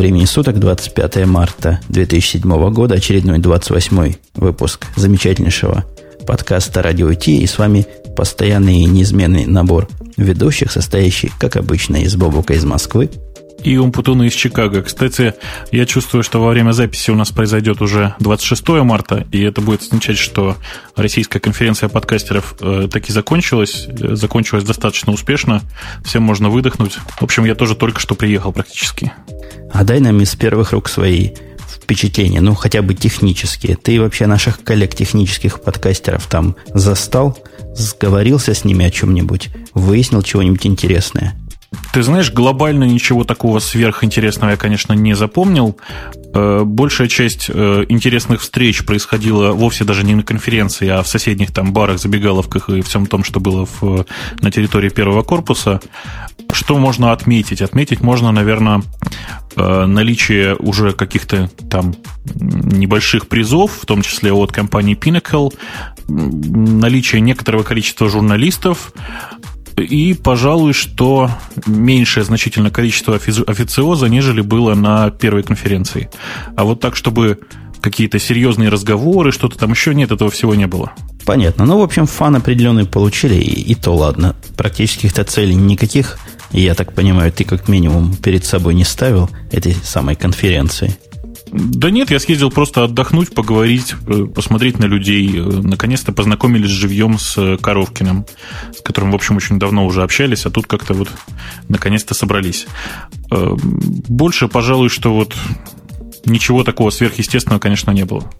времени суток, 25 марта 2007 года, очередной 28 выпуск замечательнейшего подкаста «Радио Ти». И с вами постоянный и неизменный набор ведущих, состоящий, как обычно, из Бобука из Москвы – и Умпутуна из Чикаго. Кстати, я чувствую, что во время записи у нас произойдет уже 26 марта, и это будет означать, что российская конференция подкастеров э, таки закончилась, э, закончилась достаточно успешно, всем можно выдохнуть. В общем, я тоже только что приехал практически. А дай нам из первых рук свои впечатления, ну, хотя бы технические. Ты вообще наших коллег технических подкастеров там застал, сговорился с ними о чем-нибудь, выяснил чего-нибудь интересное? Ты знаешь, глобально ничего такого сверхинтересного я, конечно, не запомнил. Э, большая часть э, интересных встреч происходила вовсе даже не на конференции, а в соседних там барах, забегаловках и всем том, что было в, на территории первого корпуса. Что можно отметить? Отметить можно, наверное, э, наличие уже каких-то там небольших призов, в том числе от компании Pinnacle, наличие некоторого количества журналистов, и, пожалуй, что меньшее значительное количество официоза, нежели было на первой конференции. А вот так, чтобы какие-то серьезные разговоры, что-то там еще нет, этого всего не было. Понятно. Ну, в общем, фан определенный получили, и, и то ладно. Практических-то целей никаких, я так понимаю, ты как минимум перед собой не ставил этой самой конференции. Да нет, я съездил просто отдохнуть, поговорить, э, посмотреть на людей. Э, наконец-то познакомились живьем с э, Коровкиным, с которым, в общем, очень давно уже общались, а тут как-то вот наконец-то собрались. Больше, пожалуй, что вот ничего такого сверхъестественного, конечно, не было.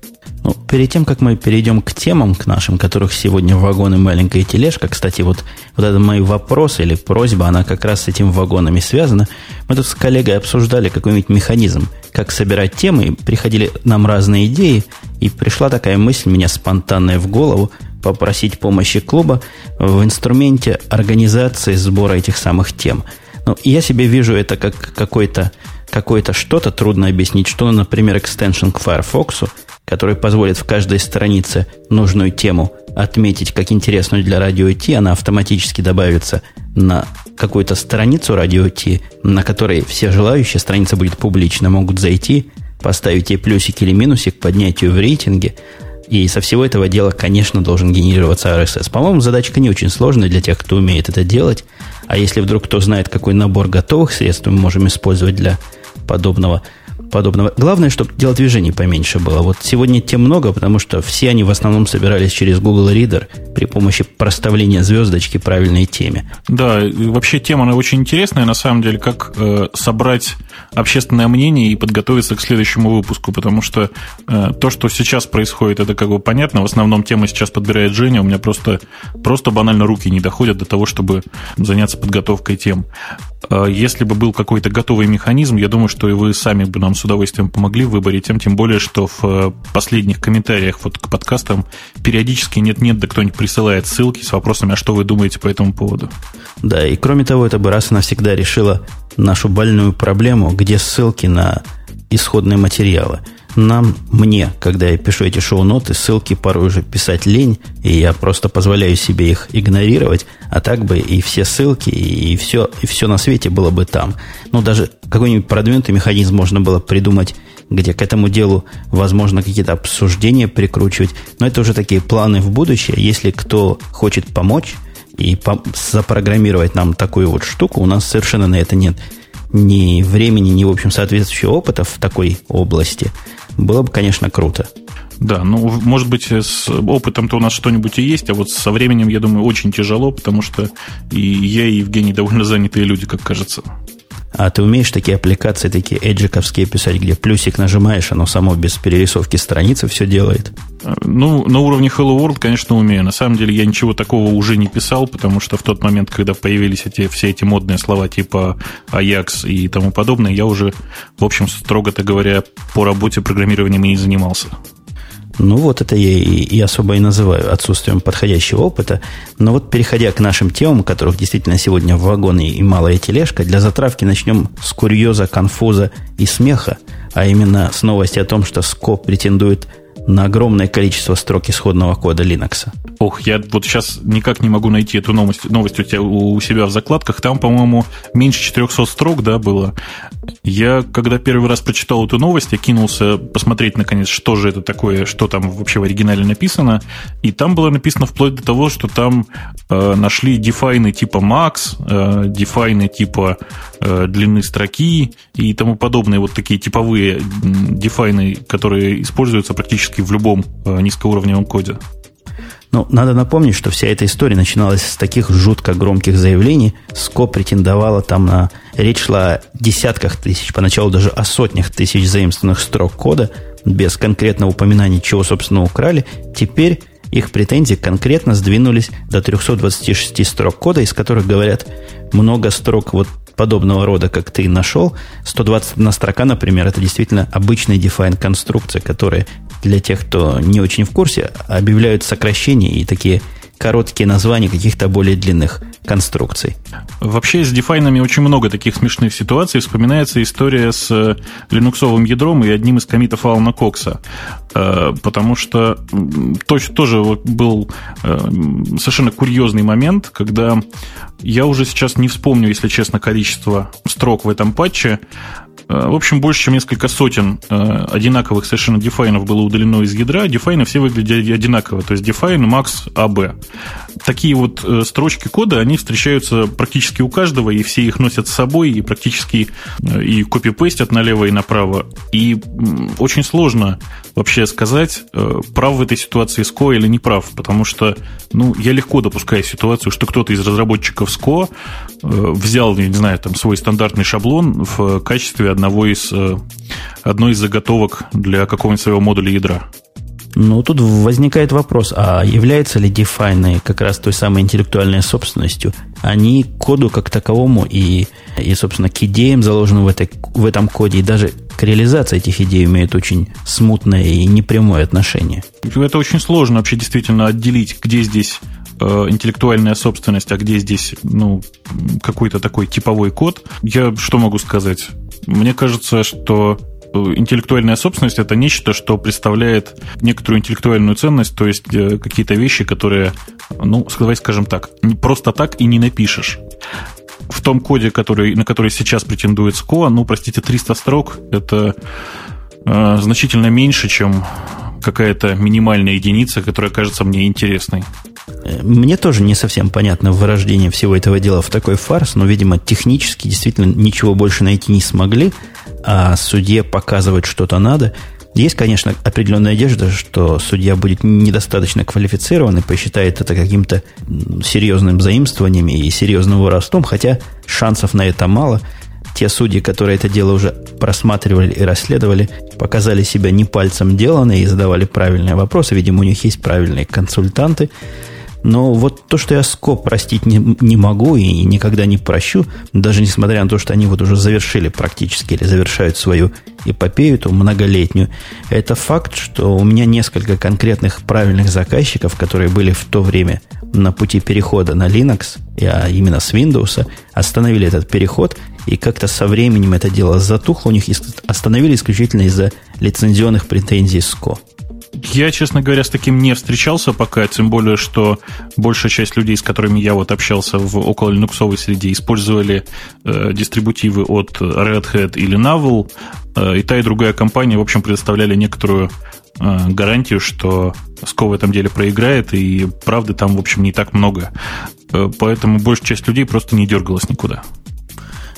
Ну, перед тем, как мы перейдем к темам, к нашим, которых сегодня вагон и маленькая тележка, кстати, вот, вот это мой вопрос или просьба, она как раз с этим вагонами связана. Мы тут с коллегой обсуждали какой-нибудь механизм, как собирать темы, приходили нам разные идеи, и пришла такая мысль меня спонтанная в голову, попросить помощи клуба в инструменте организации сбора этих самых тем. Ну, я себе вижу это как какой-то какое-то что-то, трудно объяснить, что, например, экстеншн к Firefox, который позволит в каждой странице нужную тему отметить как интересную для радио T, она автоматически добавится на какую-то страницу радио T, на которой все желающие, страница будет публична, могут зайти, поставить ей плюсик или минусик, поднять ее в рейтинге, и со всего этого дела, конечно, должен генерироваться RSS. По-моему, задачка не очень сложная для тех, кто умеет это делать. А если вдруг кто знает, какой набор готовых средств мы можем использовать для подобного подобного. Главное, чтобы дело движений поменьше было. Вот сегодня тем много, потому что все они в основном собирались через Google Reader при помощи проставления звездочки правильной теме. Да, вообще тема она очень интересная, на самом деле, как э, собрать общественное мнение и подготовиться к следующему выпуску, потому что э, то, что сейчас происходит, это как бы понятно. В основном тема сейчас подбирает Женя, у меня просто, просто банально руки не доходят до того, чтобы заняться подготовкой тем. Э, если бы был какой-то готовый механизм, я думаю, что и вы сами бы нам с удовольствием помогли в выборе тем, тем более, что в э, последних комментариях вот к подкастам периодически нет-нет, да кто-нибудь присылает ссылки с вопросами, а что вы думаете по этому поводу. Да, и кроме того, это бы раз и навсегда решило нашу больную проблему, где ссылки на исходные материалы – нам, мне, когда я пишу эти шоу-ноты, ссылки порой уже писать лень, и я просто позволяю себе их игнорировать, а так бы и все ссылки, и все, и все на свете было бы там. Ну, даже какой-нибудь продвинутый механизм можно было придумать, где к этому делу, возможно, какие-то обсуждения прикручивать. Но это уже такие планы в будущее. Если кто хочет помочь и запрограммировать нам такую вот штуку, у нас совершенно на это нет ни времени, ни, в общем, соответствующего опыта в такой области – было бы, конечно, круто. Да, ну, может быть, с опытом-то у нас что-нибудь и есть, а вот со временем, я думаю, очень тяжело, потому что и я, и Евгений довольно занятые люди, как кажется. А ты умеешь такие аппликации, такие эджиковские писать, где плюсик нажимаешь, оно само без перерисовки страницы все делает? Ну, на уровне Hello World, конечно, умею. На самом деле я ничего такого уже не писал, потому что в тот момент, когда появились эти, все эти модные слова типа Ajax и тому подобное, я уже, в общем, строго-то говоря, по работе программированием и не занимался. Ну, вот это я и, и особо и называю отсутствием подходящего опыта. Но вот переходя к нашим темам, которых действительно сегодня вагоны и малая тележка, для затравки начнем с курьеза, конфуза и смеха, а именно с новости о том, что СКО претендует на огромное количество строк исходного кода Linux. Ох, я вот сейчас никак не могу найти эту новость, новость у, тебя, у себя в закладках. Там, по-моему, меньше 400 строк, да, было. Я, когда первый раз прочитал эту новость, я кинулся посмотреть, наконец, что же это такое, что там вообще в оригинале написано. И там было написано вплоть до того, что там э, нашли дефайны типа max, э, дефайны типа э, длины строки и тому подобные вот такие типовые дефайны, которые используются практически в любом э, низкоуровневом коде. Ну, надо напомнить, что вся эта история начиналась с таких жутко громких заявлений. СКО претендовала там на... Речь шла о десятках тысяч, поначалу даже о сотнях тысяч заимствованных строк кода, без конкретного упоминания, чего, собственно, украли. Теперь их претензии конкретно сдвинулись до 326 строк кода, из которых говорят много строк вот подобного рода, как ты нашел. 121 строка, например, это действительно обычная define конструкция, которая для тех, кто не очень в курсе, объявляют сокращения и такие короткие названия каких-то более длинных конструкций. Вообще с дефайнами очень много таких смешных ситуаций. Вспоминается история с э, линуксовым ядром и одним из комитов Алана Кокса. Э, потому что тоже был э, совершенно курьезный момент, когда я уже сейчас не вспомню, если честно, количество строк в этом патче, в общем, больше, чем несколько сотен э, одинаковых совершенно дефайнов было удалено из ядра. Дефайны все выглядят одинаково. То есть define, max, ab. Такие вот э, строчки кода, они встречаются практически у каждого, и все их носят с собой, и практически и копипейстят налево и направо. И очень сложно вообще сказать, прав в этой ситуации СКО или не прав, потому что ну, я легко допускаю ситуацию, что кто-то из разработчиков СКО взял, не знаю, там свой стандартный шаблон в качестве одного из, э, одной из заготовок для какого-нибудь своего модуля ядра. Ну, тут возникает вопрос, а являются ли дефайны как раз той самой интеллектуальной собственностью? Они к коду как таковому и, и собственно, к идеям, заложенным в, этой, в этом коде, и даже к реализации этих идей имеют очень смутное и непрямое отношение. Это очень сложно вообще действительно отделить, где здесь э, интеллектуальная собственность, а где здесь ну, какой-то такой типовой код. Я что могу сказать? Мне кажется, что э, интеллектуальная собственность это нечто, что представляет некоторую интеллектуальную ценность, то есть э, какие-то вещи, которые, ну, давай скажем так, просто так и не напишешь. В том коде, который, на который сейчас претендует СКО, ну, простите, 300 строк, это э, значительно меньше, чем какая-то минимальная единица, которая кажется мне интересной. Мне тоже не совсем понятно вырождение всего этого дела в такой фарс, но, видимо, технически действительно ничего больше найти не смогли, а судье показывать что-то надо. Есть, конечно, определенная надежда, что судья будет недостаточно квалифицирован и посчитает это каким-то серьезным заимствованием и серьезным воровством, хотя шансов на это мало – те судьи, которые это дело уже просматривали и расследовали, показали себя не пальцем деланные и задавали правильные вопросы. Видимо, у них есть правильные консультанты. Но вот то, что я СКО простить не, не могу и никогда не прощу, даже несмотря на то, что они вот уже завершили практически или завершают свою эпопею, эту многолетнюю, это факт, что у меня несколько конкретных правильных заказчиков, которые были в то время на пути перехода на Linux, а именно с Windows, остановили этот переход, и как-то со временем это дело затухло у них, остановили исключительно из-за лицензионных претензий СКО. Я, честно говоря, с таким не встречался пока, тем более, что большая часть людей, с которыми я вот общался в около линуксовой среде, использовали э, дистрибутивы от Red Hat или Navel, э, и та и другая компания, в общем, предоставляли некоторую гарантию, что СКО в этом деле проиграет, и правды там, в общем, не так много. Э, поэтому большая часть людей просто не дергалась никуда.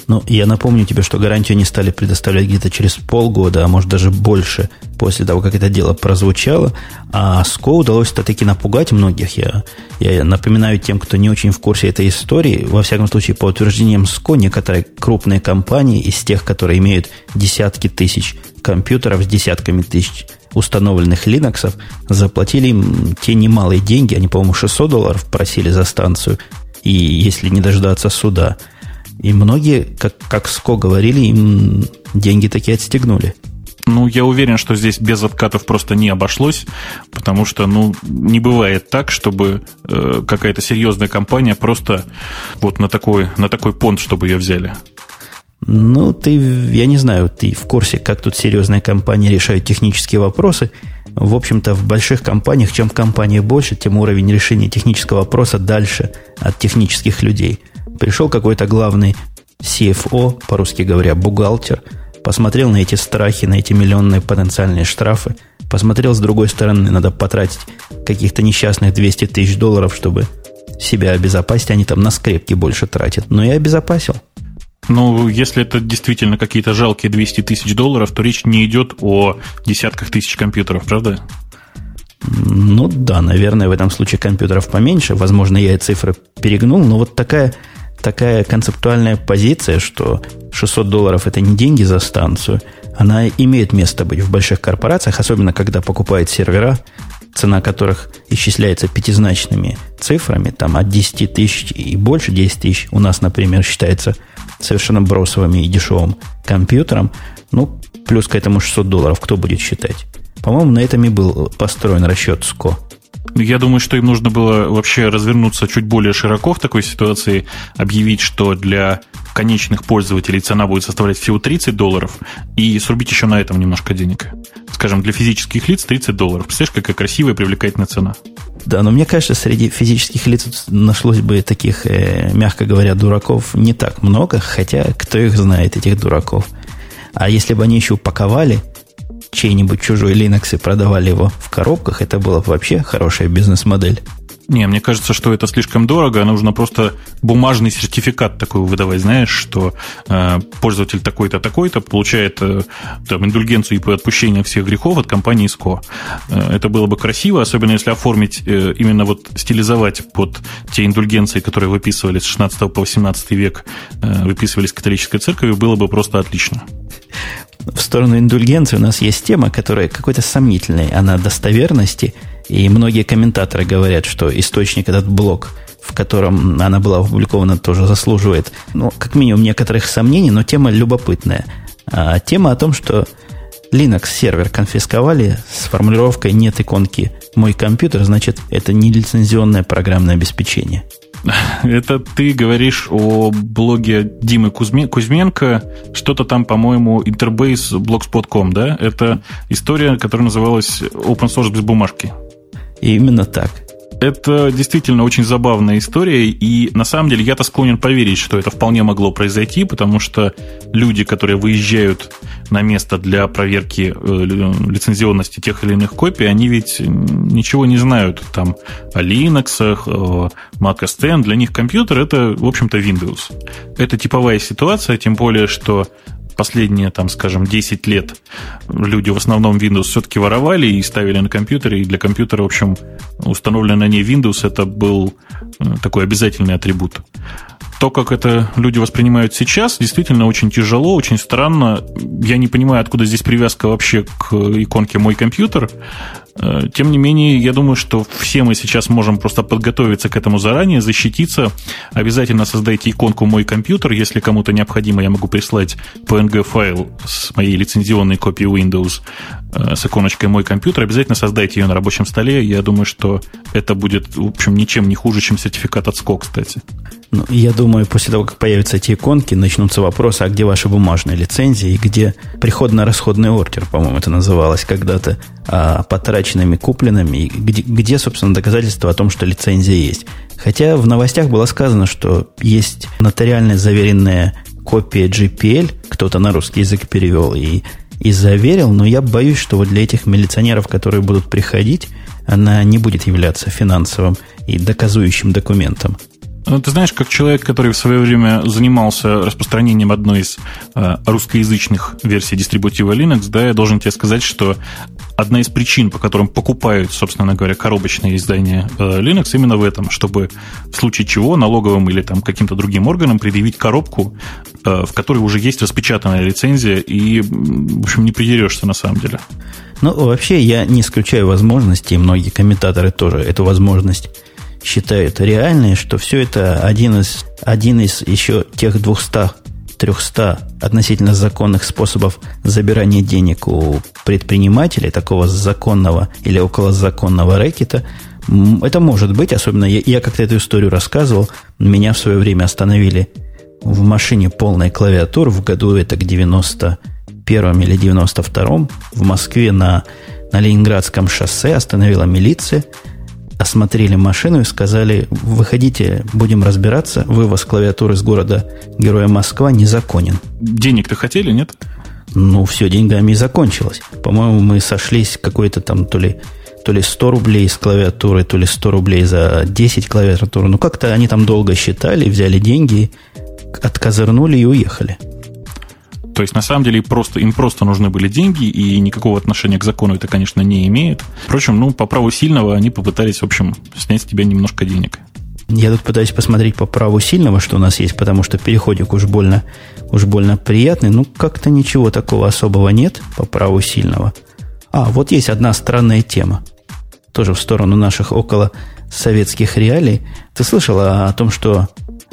Ну, я напомню тебе, что гарантию они стали предоставлять где-то через полгода, а может даже больше после того, как это дело прозвучало. А СКО удалось-то таки напугать многих. Я, я напоминаю тем, кто не очень в курсе этой истории. Во всяком случае, по утверждениям СКО, некоторые крупные компании из тех, которые имеют десятки тысяч компьютеров с десятками тысяч установленных Linux, заплатили им те немалые деньги, они, по-моему, 600 долларов просили за станцию, и если не дождаться суда – и многие, как, как Ско говорили, им деньги такие отстегнули. Ну, я уверен, что здесь без откатов просто не обошлось, потому что, ну, не бывает так, чтобы э, какая-то серьезная компания просто вот на такой, на такой понт, чтобы ее взяли. Ну, ты, я не знаю, ты в курсе, как тут серьезные компании решают технические вопросы. в общем-то, в больших компаниях, чем компания больше, тем уровень решения технического вопроса дальше от технических людей. Пришел какой-то главный CFO, по-русски говоря, бухгалтер, посмотрел на эти страхи, на эти миллионные потенциальные штрафы, посмотрел с другой стороны, надо потратить каких-то несчастных 200 тысяч долларов, чтобы себя обезопасить, они там на скрепки больше тратят. Но я обезопасил. Ну, если это действительно какие-то жалкие 200 тысяч долларов, то речь не идет о десятках тысяч компьютеров, правда? Ну да, наверное, в этом случае компьютеров поменьше. Возможно, я и цифры перегнул, но вот такая, такая концептуальная позиция, что 600 долларов это не деньги за станцию, она имеет место быть в больших корпорациях, особенно когда покупают сервера, цена которых исчисляется пятизначными цифрами, там от 10 тысяч и больше 10 тысяч у нас, например, считается совершенно бросовым и дешевым компьютером, ну, плюс к этому 600 долларов, кто будет считать? По-моему, на этом и был построен расчет СКО. Я думаю, что им нужно было вообще развернуться чуть более широко в такой ситуации, объявить, что для конечных пользователей цена будет составлять всего 30 долларов, и срубить еще на этом немножко денег. Скажем, для физических лиц 30 долларов. Представляешь, какая красивая, привлекательная цена. Да, но мне кажется, среди физических лиц нашлось бы таких, э, мягко говоря, дураков не так много, хотя кто их знает, этих дураков. А если бы они еще упаковали чей-нибудь чужой Linux и продавали его в коробках, это была бы вообще хорошая бизнес-модель. Не, мне кажется, что это слишком дорого. Нужно просто бумажный сертификат такой выдавать, знаешь, что э, пользователь такой-то, такой-то получает э, там, индульгенцию и по отпущению всех грехов от компании СКО. Э, это было бы красиво, особенно если оформить, э, именно вот стилизовать под те индульгенции, которые выписывались с 16 по 18 век, э, выписывались католической церковью, было бы просто отлично в сторону индульгенции у нас есть тема, которая какой-то сомнительной, она достоверности, и многие комментаторы говорят, что источник этот блок, в котором она была опубликована, тоже заслуживает, ну, как минимум, некоторых сомнений, но тема любопытная. А, тема о том, что Linux сервер конфисковали с формулировкой «нет иконки мой компьютер», значит, это не лицензионное программное обеспечение – Это ты говоришь о блоге Димы Кузьменко, что-то там, по-моему, интербейс blogspot.com, да? Это история, которая называлась Open Source без бумажки. Именно так. Это действительно очень забавная история, и на самом деле я-то склонен поверить, что это вполне могло произойти, потому что люди, которые выезжают на место для проверки э, лицензионности тех или иных копий, они ведь ничего не знают там о Linux, о Mac OS X. Для них компьютер это, в общем-то, Windows. Это типовая ситуация, тем более, что последние, там, скажем, 10 лет люди в основном Windows все-таки воровали и ставили на компьютере, и для компьютера, в общем, установленный на ней Windows это был э, такой обязательный атрибут. То, как это люди воспринимают сейчас, действительно очень тяжело, очень странно. Я не понимаю, откуда здесь привязка вообще к иконке «Мой компьютер». Э, тем не менее, я думаю, что все мы сейчас можем просто подготовиться к этому заранее, защититься. Обязательно создайте иконку «Мой компьютер». Если кому-то необходимо, я могу прислать PNG-файл с моей лицензионной копией Windows э, с иконочкой «Мой компьютер». Обязательно создайте ее на рабочем столе. Я думаю, что это будет, в общем, ничем не хуже, чем сертификат от СКО, кстати. Ну, я думаю, после того, как появятся эти иконки, начнутся вопросы, а где ваши бумажные лицензии, и где приходно-расходный ордер, по-моему, это называлось когда-то, а, потраченными, купленными, и где, где, собственно, доказательства о том, что лицензия есть. Хотя в новостях было сказано, что есть нотариально заверенная копия GPL, кто-то на русский язык перевел и, и заверил, но я боюсь, что вот для этих милиционеров, которые будут приходить, она не будет являться финансовым и доказующим документом. Ну, ты знаешь, как человек, который в свое время занимался распространением одной из э, русскоязычных версий дистрибутива Linux, да, я должен тебе сказать, что одна из причин, по которым покупают, собственно говоря, коробочные издания э, Linux, именно в этом, чтобы в случае чего налоговым или там каким-то другим органам предъявить коробку, э, в которой уже есть распечатанная лицензия, и, в общем, не придерешься на самом деле. Ну, вообще, я не исключаю возможности, и многие комментаторы тоже эту возможность считают реальной, что все это один из, один из еще тех 200 300 относительно законных способов забирания денег у предпринимателей, такого законного или околозаконного рэкета, это может быть, особенно я, я как-то эту историю рассказывал, меня в свое время остановили в машине полной клавиатуры в году это к 91 или 92 в Москве на на Ленинградском шоссе остановила милиция, осмотрели машину и сказали, выходите, будем разбираться, вывоз клавиатуры с города Героя Москва незаконен. Денег-то хотели, нет? Ну, все деньгами и закончилось. По-моему, мы сошлись какой-то там то ли, то ли 100 рублей с клавиатуры, то ли 100 рублей за 10 клавиатур. Ну, как-то они там долго считали, взяли деньги, откозырнули и уехали. То есть, на самом деле, просто, им просто нужны были деньги, и никакого отношения к закону это, конечно, не имеет. Впрочем, ну, по праву сильного они попытались, в общем, снять с тебя немножко денег. Я тут пытаюсь посмотреть по праву сильного, что у нас есть, потому что переходик уж больно, уж больно приятный. Ну, как-то ничего такого особого нет по праву сильного. А, вот есть одна странная тема. Тоже в сторону наших около советских реалий. Ты слышала о том, что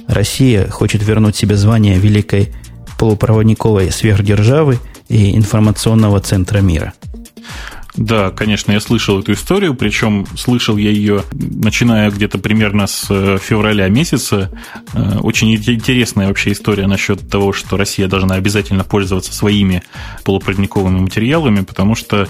Россия хочет вернуть себе звание великой полупроводниковой сверхдержавы и информационного центра мира? Да, конечно, я слышал эту историю, причем слышал я ее, начиная где-то примерно с э, февраля месяца. Э, очень интересная вообще история насчет того, что Россия должна обязательно пользоваться своими полупроводниковыми материалами, потому что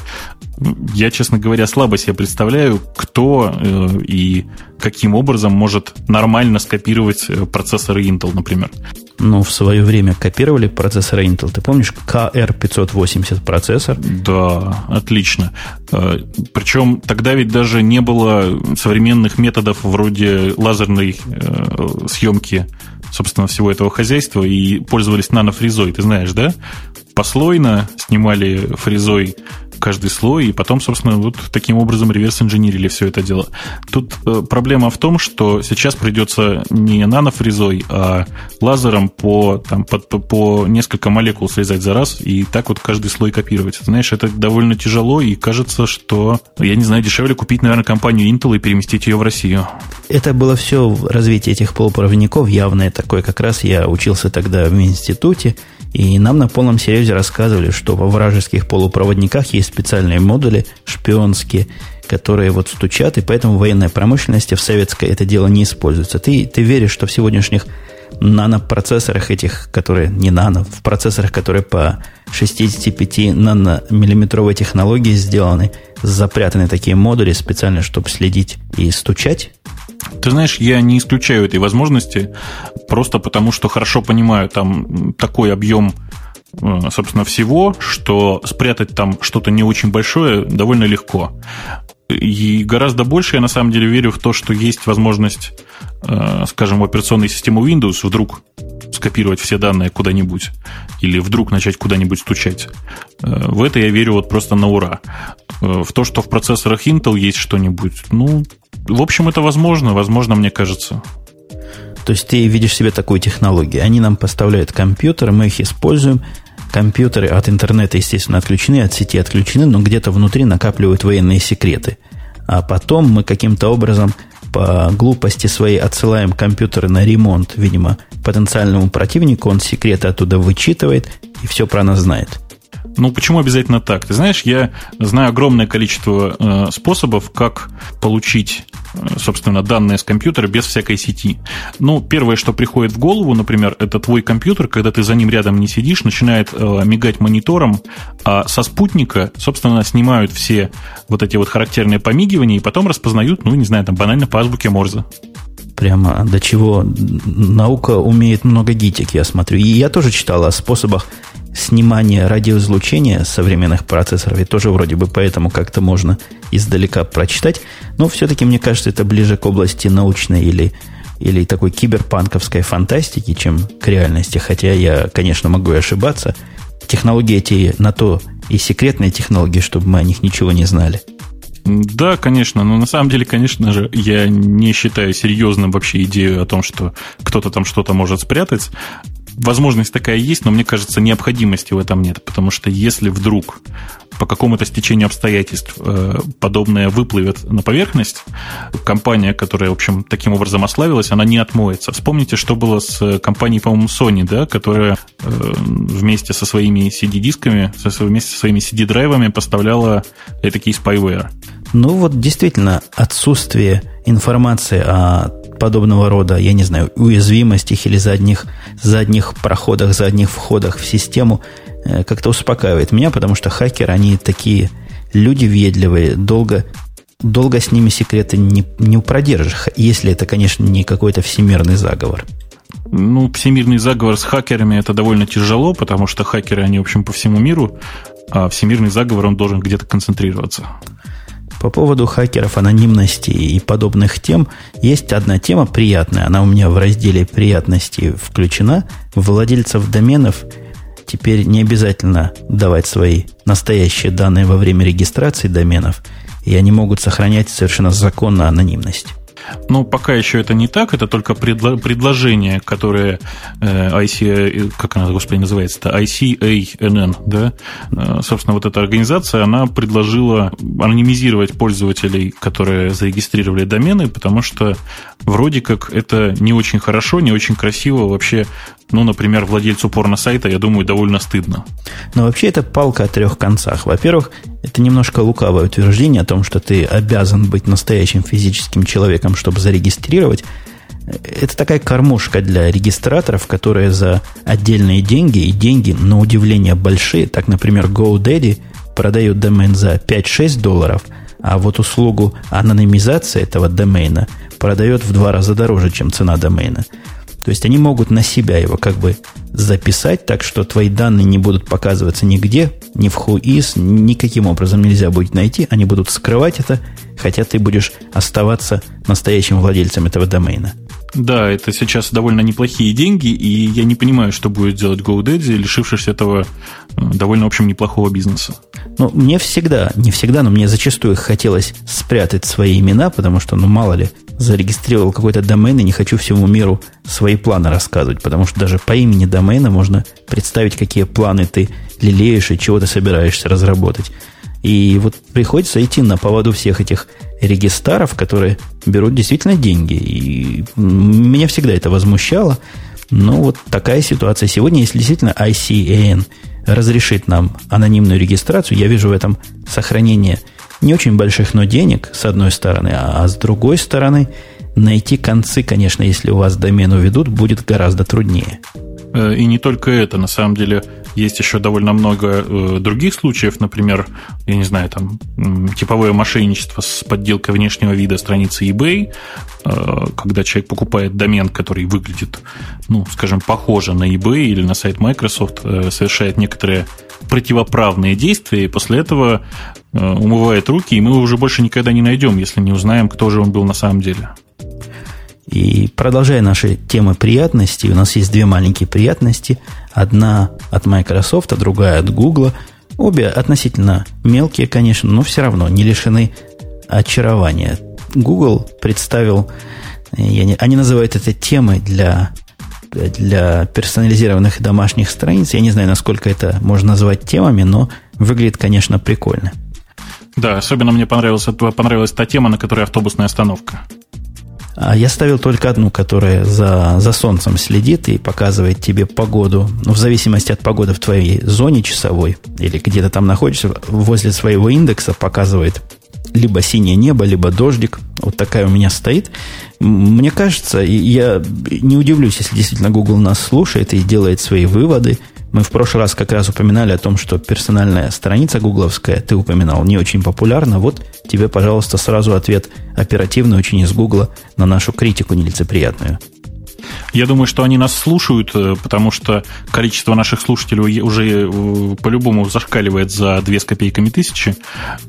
я, честно говоря, слабо себе представляю, кто э, и каким образом может нормально скопировать процессоры Intel, например ну, в свое время копировали процессор Intel. Ты помнишь KR580 процессор? Да, отлично. Э, Причем тогда ведь даже не было современных методов вроде лазерной э, съемки, собственно, всего этого хозяйства, и пользовались нанофрезой, ты знаешь, да? Послойно снимали фрезой каждый слой, и потом, собственно, вот таким образом реверс-инженерили все это дело. Тут э, проблема в том, что сейчас придется не нанофрезой, а лазером по, там, по, по несколько молекул срезать за раз, и так вот каждый слой копировать. Знаешь, это довольно тяжело, и кажется, что, я не знаю, дешевле купить, наверное, компанию Intel и переместить ее в Россию. Это было все в развитии этих полупроводников явное такое. Как раз я учился тогда в институте, и нам на полном серьезе рассказывали, что во вражеских полупроводниках есть специальные модули шпионские, которые вот стучат, и поэтому в военной промышленности в советской это дело не используется. Ты, ты веришь, что в сегодняшних нанопроцессорах этих, которые не нано, в процессорах, которые по 65 наномиллиметровой технологии сделаны, запрятаны такие модули специально, чтобы следить и стучать? Ты знаешь, я не исключаю этой возможности, просто потому что хорошо понимаю там такой объем э, собственно, всего, что спрятать там что-то не очень большое довольно легко. И гораздо больше я на самом деле верю в то, что есть возможность, скажем, в операционной систему Windows вдруг скопировать все данные куда-нибудь или вдруг начать куда-нибудь стучать. Э, в это я верю вот просто на ура. В то, что в процессорах Intel есть что-нибудь, ну, в общем, это возможно, возможно, мне кажется. То есть ты видишь себе такую технологию. Они нам поставляют компьютеры, мы их используем. Компьютеры от интернета, естественно, отключены, от сети отключены, но где-то внутри накапливают военные секреты. А потом мы каким-то образом по глупости своей отсылаем компьютеры на ремонт, видимо, потенциальному противнику, он секреты оттуда вычитывает и все про нас знает. Ну, почему обязательно так? Ты знаешь, я знаю огромное количество э, способов, как получить, э, собственно, данные с компьютера без всякой сети. Ну, первое, что приходит в голову, например, это твой компьютер, когда ты за ним рядом не сидишь, начинает э, мигать монитором, а со спутника, собственно, снимают все вот эти вот характерные помигивания и потом распознают, ну, не знаю, там банально по азбуке Морзе прямо до чего наука умеет много гитик, я смотрю. И я тоже читал о способах снимание радиоизлучения современных процессоров, и тоже вроде бы поэтому как-то можно издалека прочитать. Но все-таки, мне кажется, это ближе к области научной или, или такой киберпанковской фантастики, чем к реальности. Хотя я, конечно, могу и ошибаться. Технологии эти на то и секретные технологии, чтобы мы о них ничего не знали. Да, конечно, но на самом деле, конечно же, я не считаю серьезным вообще идею о том, что кто-то там что-то может спрятать возможность такая есть, но мне кажется, необходимости в этом нет. Потому что если вдруг по какому-то стечению обстоятельств э, подобное выплывет на поверхность, компания, которая, в общем, таким образом ославилась, она не отмоется. Вспомните, что было с компанией, по-моему, Sony, да, которая э, вместе со своими CD-дисками, вместе со своими CD-драйвами поставляла такие spyware. Ну вот действительно, отсутствие информации о подобного рода, я не знаю, уязвимостях или задних, задних проходах, задних входах в систему э, как-то успокаивает меня, потому что хакеры, они такие люди въедливые, долго, долго с ними секреты не, не продержишь, если это, конечно, не какой-то всемирный заговор. Ну, всемирный заговор с хакерами это довольно тяжело, потому что хакеры, они, в общем, по всему миру, а всемирный заговор, он должен где-то концентрироваться. По поводу хакеров, анонимности и подобных тем, есть одна тема приятная. Она у меня в разделе приятности включена. Владельцев доменов теперь не обязательно давать свои настоящие данные во время регистрации доменов, и они могут сохранять совершенно законно анонимность. Но пока еще это не так, это только предло- предложение, которое э, IC, как она, господи, называется-то, ICANN, да, э, собственно, вот эта организация, она предложила анонимизировать пользователей, которые зарегистрировали домены, потому что вроде как это не очень хорошо, не очень красиво, вообще ну, например, владельцу порно-сайта, я думаю, довольно стыдно. Но вообще это палка о трех концах. Во-первых, это немножко лукавое утверждение о том, что ты обязан быть настоящим физическим человеком, чтобы зарегистрировать. Это такая кормушка для регистраторов, которые за отдельные деньги, и деньги, на удивление, большие, так, например, GoDaddy продает домен за 5-6 долларов, а вот услугу анонимизации этого домена продает в два раза дороже, чем цена домена. То есть они могут на себя его как бы записать, так что твои данные не будут показываться нигде, ни в Whois, никаким образом нельзя будет найти, они будут скрывать это, хотя ты будешь оставаться настоящим владельцем этого домена. Да, это сейчас довольно неплохие деньги, и я не понимаю, что будет делать GoDaddy, лишившись этого э, довольно, в общем, неплохого бизнеса. Ну, мне всегда, не всегда, но мне зачастую хотелось спрятать свои имена, потому что, ну, мало ли, зарегистрировал какой-то домен и не хочу всему миру свои планы рассказывать, потому что даже по имени домена можно представить, какие планы ты лелеешь и чего ты собираешься разработать. И вот приходится идти на поводу всех этих регистраров, которые берут действительно деньги. И меня всегда это возмущало. Но вот такая ситуация. Сегодня, если действительно ICAN разрешит нам анонимную регистрацию, я вижу в этом сохранение не очень больших, но денег, с одной стороны, а с другой стороны, найти концы, конечно, если у вас домен уведут, будет гораздо труднее. Э, и не только это, на самом деле, есть еще довольно много э, других случаев, например, я не знаю, там, типовое мошенничество с подделкой внешнего вида страницы eBay, э, когда человек покупает домен, который выглядит, ну, скажем, похоже на eBay или на сайт Microsoft, совершает некоторые противоправные действия, и после этого умывает руки, и мы его уже больше никогда не найдем, если не узнаем, кто же он был на самом деле. И продолжая наши темы приятностей, у нас есть две маленькие приятности. Одна от Microsoft, а другая от Google. Обе относительно мелкие, конечно, но все равно не лишены очарования. Google представил, я не, они называют это темой для, для персонализированных домашних страниц. Я не знаю, насколько это можно назвать темами, но выглядит, конечно, прикольно. Да, особенно мне понравилась, понравилась та тема, на которой автобусная остановка. А я ставил только одну, которая за, за солнцем следит и показывает тебе погоду. Ну, в зависимости от погоды в твоей зоне часовой или где-то там находишься, возле своего индекса показывает либо синее небо, либо дождик. Вот такая у меня стоит. Мне кажется, я не удивлюсь, если действительно Google нас слушает и делает свои выводы – мы в прошлый раз как раз упоминали о том, что персональная страница гугловская, ты упоминал, не очень популярна. Вот тебе, пожалуйста, сразу ответ оперативный очень из Гугла на нашу критику нелицеприятную. Я думаю, что они нас слушают, э, потому что количество наших слушателей уже э, по-любому зашкаливает за две с копейками тысячи.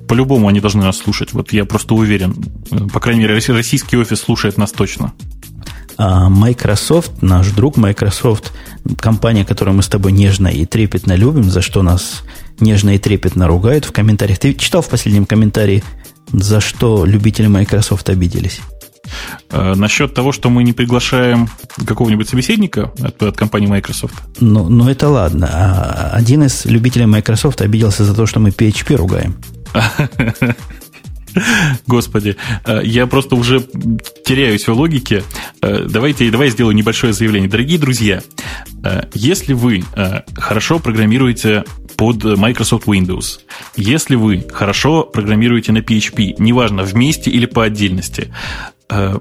По-любому они должны нас слушать. Вот я просто уверен. Э, по крайней мере, российский офис слушает нас точно. А Microsoft, наш друг Microsoft, компания, которую мы с тобой нежно и трепетно любим, за что нас нежно и трепетно ругают в комментариях. Ты читал в последнем комментарии, за что любители Microsoft обиделись? Э, насчет того, что мы не приглашаем какого-нибудь собеседника от, от компании Microsoft? Ну, ну, это ладно. А один из любителей Microsoft обиделся за то, что мы PHP ругаем. Господи, э, я просто уже теряюсь в логике. Э, давайте, давай сделаю небольшое заявление. Дорогие друзья, э, если вы хорошо программируете под Microsoft Windows, если вы хорошо программируете на PHP, неважно, вместе или по отдельности,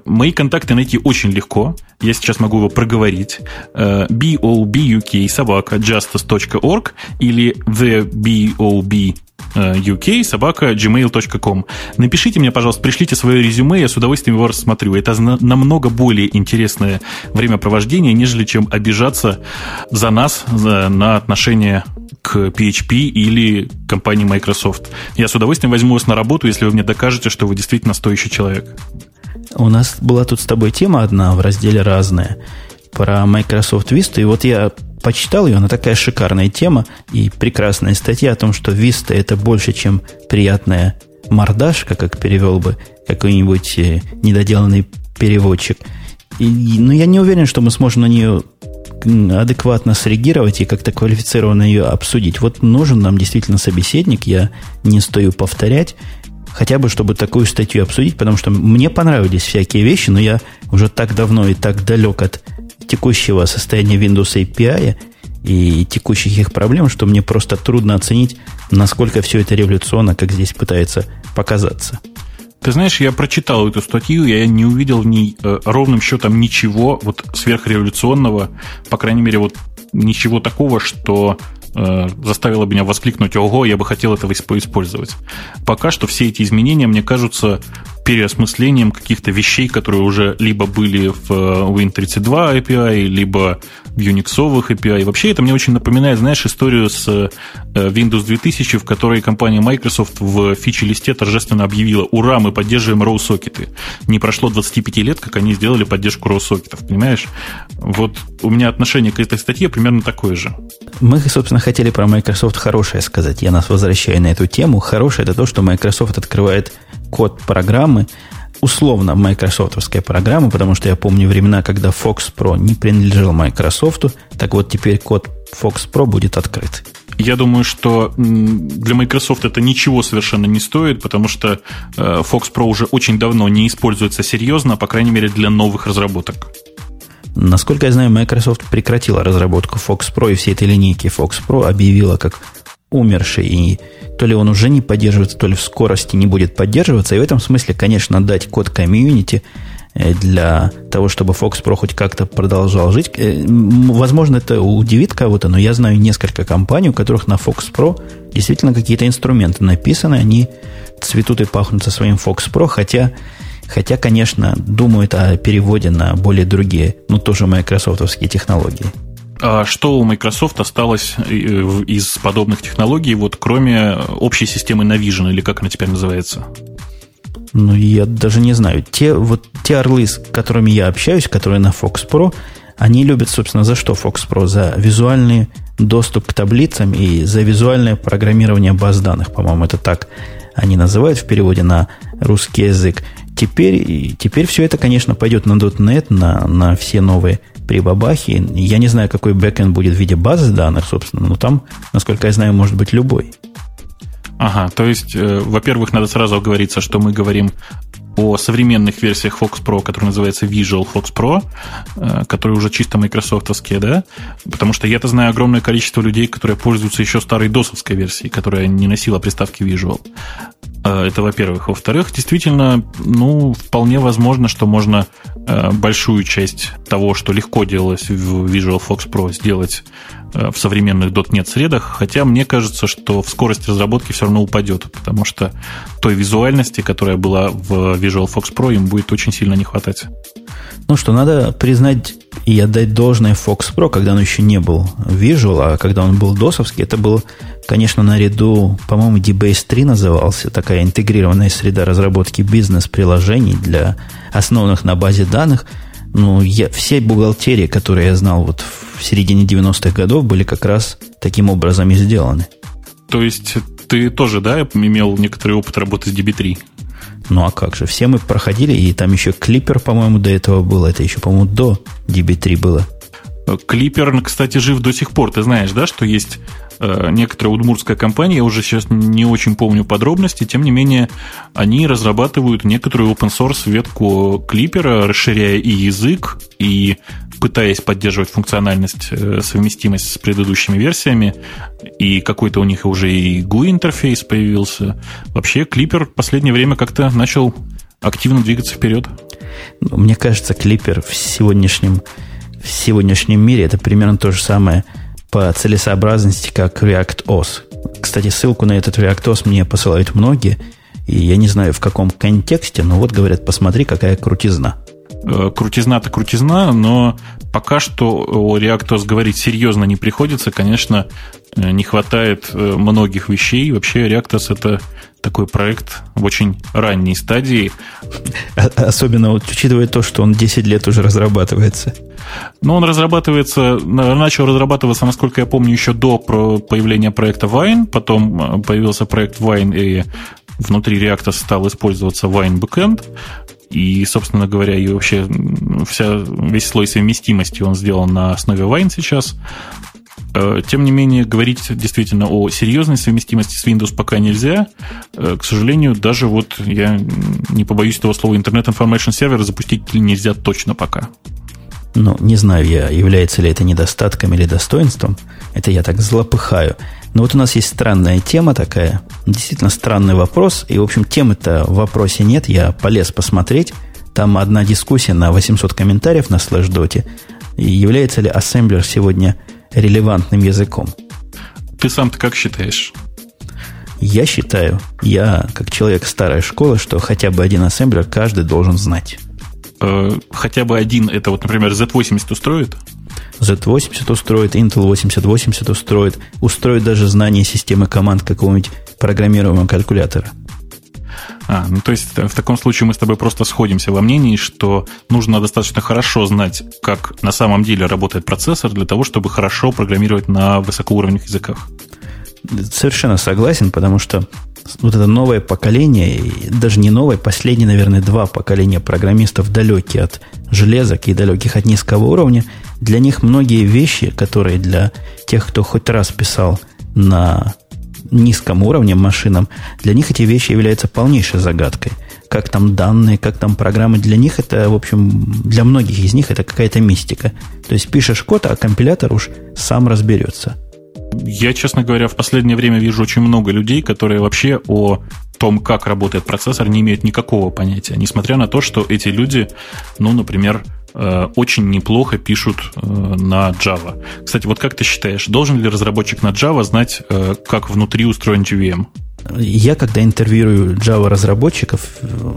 Мои контакты найти очень легко. Я сейчас могу его проговорить. bolbuk собака justice.org или thebob uk собака gmail.com. Напишите мне, пожалуйста, пришлите свое резюме, я с удовольствием его рассмотрю. Это намного более интересное времяпровождение, нежели чем обижаться за нас за, на отношения к PHP или компании Microsoft. Я с удовольствием возьму вас на работу, если вы мне докажете, что вы действительно стоящий человек. У нас была тут с тобой тема одна в разделе «Разное» про Microsoft Vista, и вот я почитал ее, она такая шикарная тема и прекрасная статья о том, что Vista это больше, чем приятная мордашка, как перевел бы какой-нибудь э, недоделанный переводчик. И, но я не уверен, что мы сможем на нее адекватно среагировать и как-то квалифицированно ее обсудить. Вот нужен нам действительно собеседник, я не стою повторять, хотя бы чтобы такую статью обсудить, потому что мне понравились всякие вещи, но я уже так давно и так далек от текущего состояния Windows API и текущих их проблем, что мне просто трудно оценить, насколько все это революционно, как здесь пытается показаться. Ты знаешь, я прочитал эту статью, я не увидел в ней э, ровным счетом ничего вот сверхреволюционного, по крайней мере, вот ничего такого, что э, заставило меня воскликнуть, ого, я бы хотел этого использовать. Пока что все эти изменения мне кажутся переосмыслением каких-то вещей, которые уже либо были в э, Win32 API, либо в Unix API. Вообще это мне очень напоминает, знаешь, историю с э, Windows 2000, в которой компания Microsoft в фичи-листе торжественно объявила «Ура, мы поддерживаем RAW-сокеты». Не прошло 25 лет, как они сделали поддержку RAW-сокетов, понимаешь? Вот у меня отношение к этой статье примерно такое же. Мы, собственно, хотели про Microsoft хорошее сказать. Я нас возвращаю на эту тему. Хорошее это то, что Microsoft открывает код программы, условно майкрософтовская программа, потому что я помню времена, когда Fox Pro не принадлежал Microsoft, так вот теперь код Fox Pro будет открыт. Я думаю, что для Microsoft это ничего совершенно не стоит, потому что э, Fox Pro уже очень давно не используется серьезно, по крайней мере для новых разработок. Насколько я знаю, Microsoft прекратила разработку Fox Pro и всей этой линейки Fox Pro объявила как умерший, и то ли он уже не поддерживается, то ли в скорости не будет поддерживаться. И в этом смысле, конечно, дать код комьюнити э, для того, чтобы Fox Pro хоть как-то продолжал жить. Э, возможно, это удивит кого-то, но я знаю несколько компаний, у которых на Fox Pro действительно какие-то инструменты написаны, они цветут и пахнут со своим Fox Pro, хотя, хотя конечно, думают о переводе на более другие, ну, тоже майкрософтовские технологии. А что у Microsoft осталось э, из подобных технологий, вот кроме общей системы Navision, или как она теперь называется? Ну, я даже не знаю. Те, вот, те орлы, с которыми я общаюсь, которые на Fox Pro, они любят, собственно, за что Fox Pro? За визуальный доступ к таблицам и за визуальное программирование баз данных. По-моему, это так они называют в переводе на русский язык. Теперь, теперь все это, конечно, пойдет на .NET, на, на все новые прибабахи. Я не знаю, какой бэкэнд будет в виде базы данных, собственно, но там, насколько я знаю, может быть любой. Ага, то есть, э, во-первых, надо сразу оговориться, что мы говорим о современных версиях Fox Pro, который называется Visual Fox Pro, э, которые уже чисто майкрософтовские, да? Потому что я-то знаю огромное количество людей, которые пользуются еще старой досовской версией, которая не носила приставки Visual. Э, это во-первых. Во-вторых, действительно, ну, вполне возможно, что можно э, большую часть того, что легко делалось в Visual Fox Pro, сделать в современных .NET средах, хотя мне кажется, что в скорость разработки все равно упадет, потому что той визуальности, которая была в Visual Fox Pro, им будет очень сильно не хватать. Ну что, надо признать и отдать должное Fox Pro, когда он еще не был Visual, а когда он был досовский, это был, конечно, наряду, по-моему, DBase 3 назывался, такая интегрированная среда разработки бизнес-приложений для основанных на базе данных. Ну, я, все бухгалтерии, которые я знал вот в середине 90-х годов, были как раз таким образом и сделаны. То есть ты тоже, да, имел некоторый опыт работы с DB3? Ну а как же, все мы проходили, и там еще Клипер, по-моему, до этого был, это еще, по-моему, до DB3 было. Клипер, кстати, жив до сих пор. Ты знаешь, да, что есть э, некоторая удмуртская компания, я уже сейчас не очень помню подробности, тем не менее, они разрабатывают некоторую open source ветку Клипера, расширяя и язык, и пытаясь поддерживать функциональность, э, совместимость с предыдущими версиями, и какой-то у них уже и GUI интерфейс появился. Вообще, Клипер в последнее время как-то начал активно двигаться вперед. Мне кажется, Клипер в сегодняшнем, в сегодняшнем мире это примерно то же самое по целесообразности, как React OS. Кстати, ссылку на этот реактос мне посылают многие, и я не знаю в каком контексте, но вот говорят, посмотри, какая крутизна. Э, крутизна-то крутизна, но пока что о ReactOS говорить серьезно не приходится. Конечно, э, не хватает э, многих вещей. Вообще ReactOS это такой проект в очень ранней стадии. А, особенно вот, учитывая то, что он 10 лет уже разрабатывается. Ну, он разрабатывается, начал разрабатываться, насколько я помню, еще до появления проекта Wine, потом появился проект Wine, и внутри React стал использоваться Wine Backend, и, собственно говоря, и вообще вся, весь слой совместимости он сделан на основе Wine сейчас. Э, тем не менее, говорить действительно о серьезной совместимости с Windows пока нельзя. Э, к сожалению, даже вот я не побоюсь этого слова Internet Information Server запустить нельзя точно пока. Ну, не знаю я, является ли это недостатком или достоинством. Это я так злопыхаю. Но вот у нас есть странная тема такая, действительно странный вопрос. И, в общем, темы-то в вопросе нет. Я полез посмотреть. Там одна дискуссия на 800 комментариев на слэш-доте. Является ли ассемблер сегодня релевантным языком? Ты сам-то как считаешь? Я считаю, я как человек старой школы, что хотя бы один ассемблер каждый должен знать. Э, хотя бы один, это вот, например, Z80 устроит? Z80 устроит, Intel 8080 устроит, устроит даже знание системы команд какого-нибудь программируемого калькулятора. А, ну то есть в таком случае мы с тобой просто сходимся во мнении, что нужно достаточно хорошо знать, как на самом деле работает процессор для того, чтобы хорошо программировать на высокоуровневых языках. Совершенно согласен, потому что вот это новое поколение, даже не новое, последние, наверное, два поколения программистов далекие от железок и далеких от низкого уровня, для них многие вещи, которые для тех, кто хоть раз писал на низком уровне машинам, для них эти вещи являются полнейшей загадкой. Как там данные, как там программы, для них это, в общем, для многих из них это какая-то мистика. То есть пишешь код, а компилятор уж сам разберется. Я, честно говоря, в последнее время вижу очень много людей, которые вообще о том, как работает процессор, не имеют никакого понятия, несмотря на то, что эти люди, ну, например, э, очень неплохо пишут э, на Java. Кстати, вот как ты считаешь, должен ли разработчик на Java знать, э, как внутри устроен JVM? Я, когда интервьюирую Java разработчиков,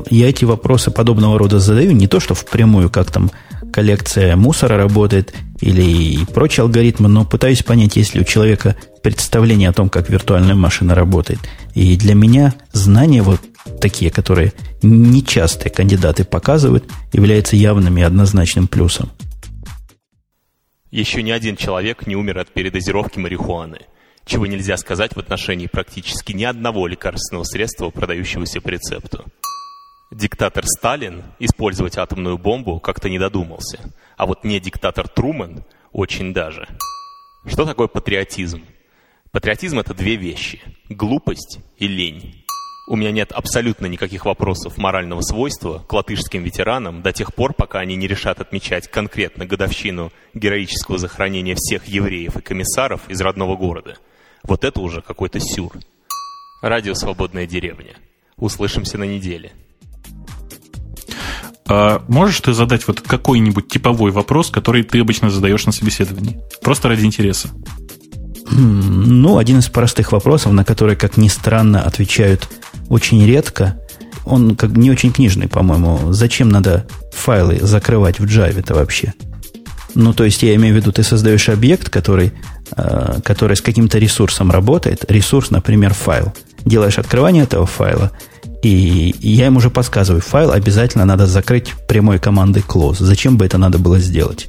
я эти вопросы подобного рода задаю не то, что впрямую, как там коллекция мусора работает или прочие алгоритмы, но пытаюсь понять, есть ли у человека представление о том, как виртуальная машина работает. И для меня знания вот такие, которые нечастые кандидаты показывают, являются явным и однозначным плюсом. Еще ни один человек не умер от передозировки марихуаны, чего нельзя сказать в отношении практически ни одного лекарственного средства, продающегося по рецепту. Диктатор Сталин использовать атомную бомбу как-то не додумался, а вот не диктатор Трумэн очень даже. Что такое патриотизм? Патриотизм – это две вещи – глупость и лень. У меня нет абсолютно никаких вопросов морального свойства к латышским ветеранам до тех пор, пока они не решат отмечать конкретно годовщину героического захоронения всех евреев и комиссаров из родного города. Вот это уже какой-то сюр. Радио «Свободная деревня». Услышимся на неделе. А можешь ты задать вот какой-нибудь типовой вопрос, который ты обычно задаешь на собеседовании? Просто ради интереса. Ну, один из простых вопросов, на который, как ни странно, отвечают очень редко. Он как не очень книжный, по-моему. Зачем надо файлы закрывать в Java-то вообще? Ну, то есть я имею в виду, ты создаешь объект, который, э, который с каким-то ресурсом работает. Ресурс, например, файл. Делаешь открывание этого файла, и я им уже подсказываю, файл обязательно надо закрыть прямой командой close. Зачем бы это надо было сделать?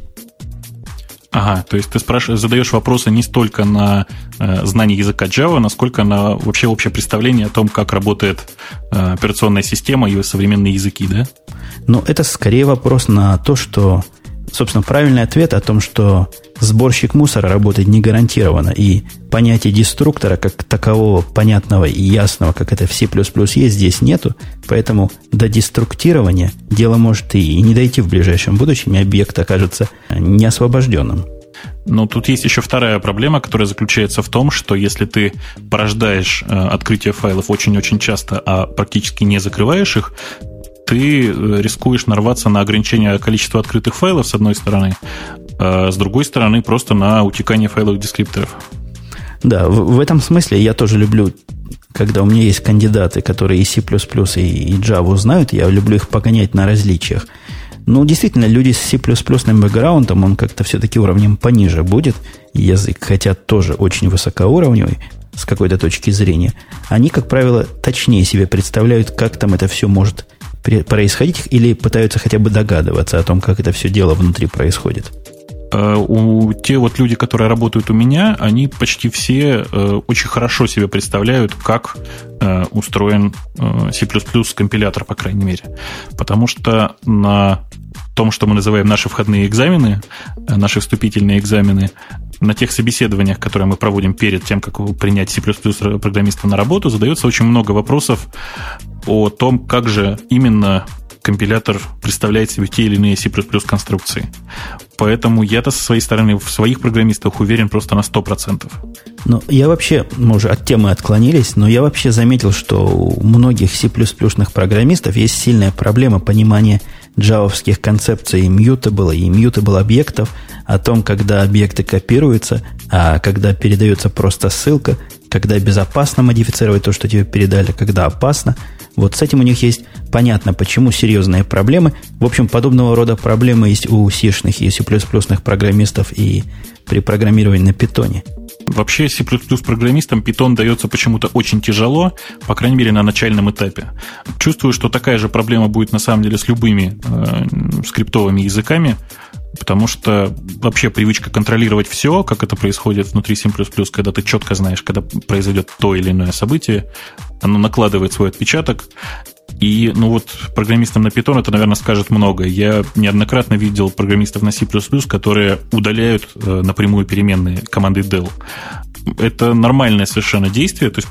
Ага, то есть ты спрашиваешь, задаешь вопросы не столько на э, знание языка Java, насколько на вообще общее представление о том, как работает э, операционная система и современные языки, да? Ну, это скорее вопрос на то, что собственно, правильный ответ о том, что сборщик мусора работает не гарантированно, и понятия деструктора как такового понятного и ясного, как это в C++ есть, здесь нету, поэтому до деструктирования дело может и не дойти в ближайшем будущем, и объект окажется неосвобожденным. Но тут есть еще вторая проблема, которая заключается в том, что если ты порождаешь э, открытие файлов очень-очень часто, а практически не закрываешь их, ты э, рискуешь нарваться на ограничение количества открытых файлов, с одной стороны, а с другой стороны, просто на утекание файловых дескрипторов. Да, в, в этом смысле я тоже люблю, когда у меня есть кандидаты, которые и C++, и, и Java знают, я люблю их погонять на различиях. Ну, действительно, люди с C++ бэкграундом, он как-то все-таки уровнем пониже будет, язык, хотя тоже очень высокоуровневый с какой-то точки зрения. Они, как правило, точнее себе представляют, как там это все может происходить, или пытаются хотя бы догадываться о том, как это все дело внутри происходит. Э, у те вот люди, которые работают у меня, они почти все э, очень хорошо себе представляют, как э, устроен C++ компилятор, по крайней мере. Потому что на том, что мы называем наши входные экзамены, наши вступительные экзамены, на тех собеседованиях, которые мы проводим перед тем, как принять C++ программиста на работу, задается очень много вопросов о том, как же именно компилятор представляет себе те или иные C++ конструкции. Поэтому я-то со своей стороны в своих программистах уверен просто на 100%. Ну, я вообще, мы уже от темы отклонились, но я вообще заметил, что у многих C++ программистов есть сильная проблема понимания джавовских концепций mutable и mutable объектов, о том, когда объекты копируются, а когда передается просто ссылка, когда безопасно модифицировать то, что тебе передали, когда опасно. Вот с этим у них есть понятно, почему серьезные проблемы. В общем, подобного рода проблемы есть у сишных и C++ программистов и при программировании на питоне. Вообще C++ программистам Python дается почему-то очень тяжело, по крайней мере на начальном этапе. Чувствую, что такая же проблема будет на самом деле с любыми э, скриптовыми языками, потому что вообще привычка контролировать все, как это происходит внутри C++, когда ты четко знаешь, когда произойдет то или иное событие, оно накладывает свой отпечаток, и, ну вот, программистам на Python это, наверное, скажет много. Я неоднократно видел программистов на C++, которые удаляют э, напрямую переменные команды del. Это нормальное совершенно действие, то есть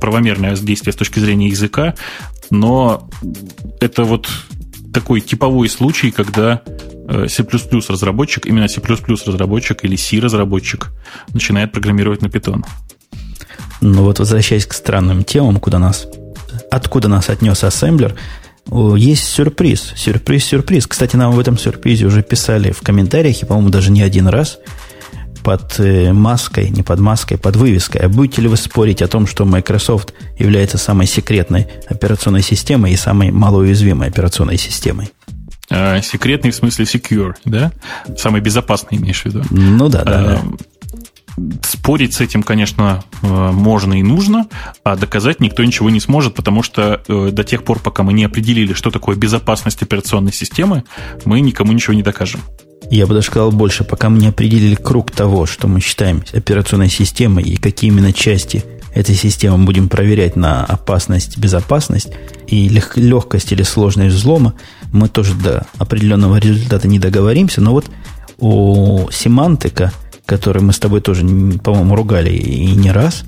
правомерное действие с точки зрения языка, но это вот такой типовой случай, когда э, C++ разработчик, именно C++ разработчик или C разработчик начинает программировать на Python. Ну вот возвращаясь к странным темам, куда нас откуда нас отнес ассемблер, есть сюрприз. Сюрприз, сюрприз. Кстати, нам в этом сюрпризе уже писали в комментариях, и, по-моему, даже не один раз, под э, маской, не под маской, под вывеской. А будете ли вы спорить о том, что Microsoft является самой секретной операционной системой и самой малоуязвимой операционной системой? А, секретный в смысле secure, да? Самый безопасный, имеешь в виду? Ну да, да. А, Спорить с этим, конечно, э, можно и нужно, а доказать никто ничего не сможет, потому что э, до тех пор, пока мы не определили, что такое безопасность операционной системы, мы никому ничего не докажем. Я бы даже сказал больше, пока мы не определили круг того, что мы считаем операционной системой и какие именно части этой системы будем проверять на опасность, безопасность и лег- легкость или сложность взлома, мы тоже до определенного результата не договоримся. Но вот у семантика – который мы с тобой тоже, по-моему, ругали и не раз,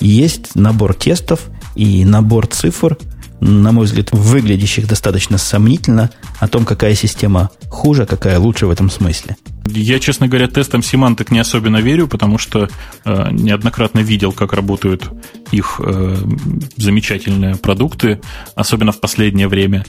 есть набор тестов и набор цифр, на мой взгляд, выглядящих достаточно сомнительно о том, какая система хуже, какая лучше в этом смысле. Я, честно говоря, тестам семантик не особенно верю, потому что э, неоднократно видел, как работают их э, замечательные продукты, особенно в последнее время.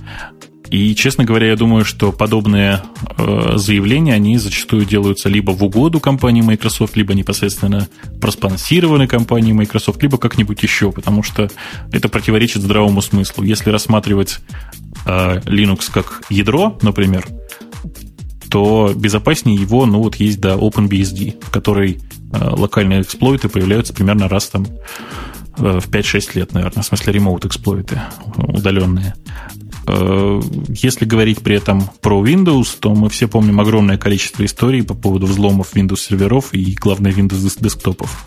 И, честно говоря, я думаю, что подобные э, заявления, они зачастую делаются либо в угоду компании Microsoft, либо непосредственно проспонсированы компанией Microsoft, либо как-нибудь еще, потому что это противоречит здравому смыслу. Если рассматривать э, Linux как ядро, например, то безопаснее его, ну вот есть, да, OpenBSD, в которой э, локальные эксплойты появляются примерно раз там э, в 5-6 лет, наверное, в смысле ремоут эксплойты удаленные. Э, если говорить при этом про Windows, то мы все помним огромное количество историй по поводу взломов Windows серверов и, главное, Windows десктопов.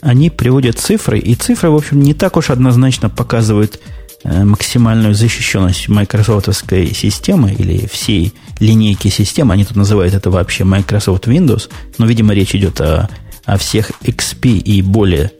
Они приводят цифры, и цифры, в общем, не так уж однозначно показывают э, максимальную защищенность майкрософтовской системы или всей линейки систем. Они тут называют это вообще Microsoft Windows, но, видимо, речь идет о, о всех XP и более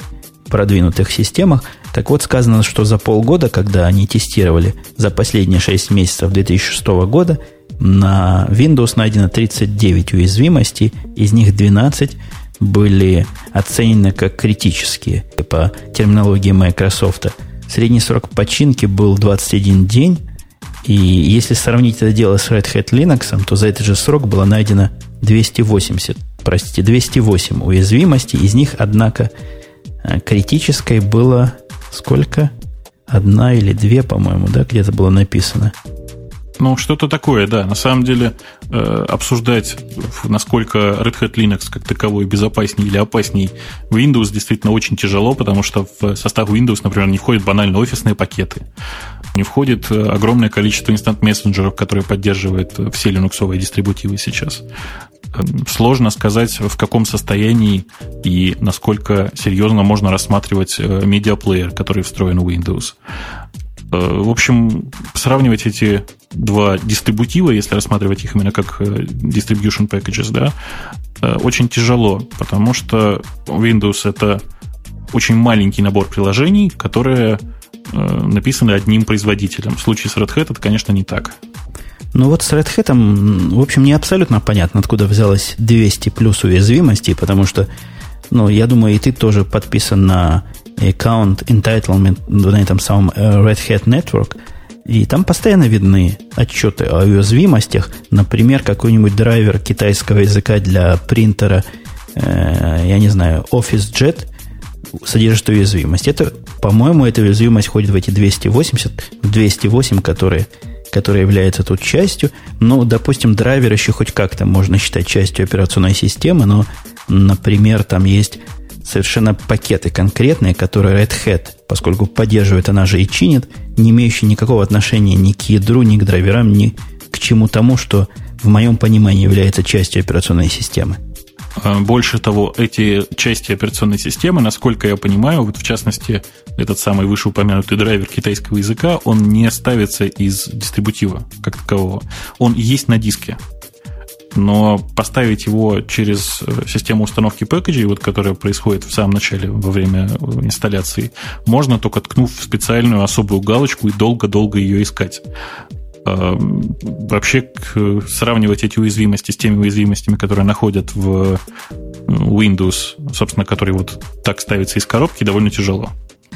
продвинутых системах. Так вот, сказано, что за полгода, когда они тестировали за последние 6 месяцев 2006 года, на Windows найдено 39 уязвимостей, из них 12 были оценены как критические по терминологии Microsoft. Средний срок починки был 21 день, и если сравнить это дело с Red Hat Linux, то за этот же срок было найдено 280 простите, 208 уязвимостей. Из них, однако, критической было сколько? Одна или две, по-моему, да, где-то было написано. Ну, что-то такое, да. На самом деле, э, обсуждать, насколько Red Hat Linux как таковой безопаснее или опасней Windows действительно очень тяжело, потому что в состав Windows, например, не входят банально офисные пакеты. Не входит э, огромное количество инстант-мессенджеров, которые поддерживают все линуксовые дистрибутивы сейчас. Эм, сложно сказать, в каком состоянии и насколько серьезно можно рассматривать э, медиаплеер, который встроен в Windows. Э, в общем, сравнивать эти два дистрибутива, если рассматривать их именно как э, distribution packages, да, э, очень тяжело, потому что Windows это очень маленький набор приложений, которые написаны одним производителем. В случае с Red Hat это, конечно, не так. Ну вот с Red Hat, в общем, не абсолютно понятно, откуда взялось 200 плюс уязвимостей, потому что, ну, я думаю, и ты тоже подписан на аккаунт entitlement на этом самом э, Red Hat Network, и там постоянно видны отчеты о уязвимостях. Например, какой-нибудь драйвер китайского языка для принтера, э, я не знаю, OfficeJet содержит уязвимость. Это, по-моему, эта уязвимость входит в эти 280, 208, которые, которые являются тут частью. Ну, допустим, драйвер еще хоть как-то можно считать частью операционной системы, но, например, там есть совершенно пакеты конкретные, которые Red Hat, поскольку поддерживает она же и чинит, не имеющие никакого отношения ни к ядру, ни к драйверам, ни к чему тому, что в моем понимании является частью операционной системы. А, больше того, эти части операционной системы, насколько я понимаю, вот в частности, этот самый вышеупомянутый драйвер китайского языка, он не ставится из дистрибутива как такового. Он есть на диске но поставить его через э, систему установки пэкэджей, вот, которая происходит в самом начале во время э, инсталляции, можно только ткнув в специальную особую галочку и долго-долго ее искать. А, вообще сравнивать эти уязвимости с теми уязвимостями, которые находят в э, Windows, собственно, которые вот так ставятся из коробки, довольно тяжело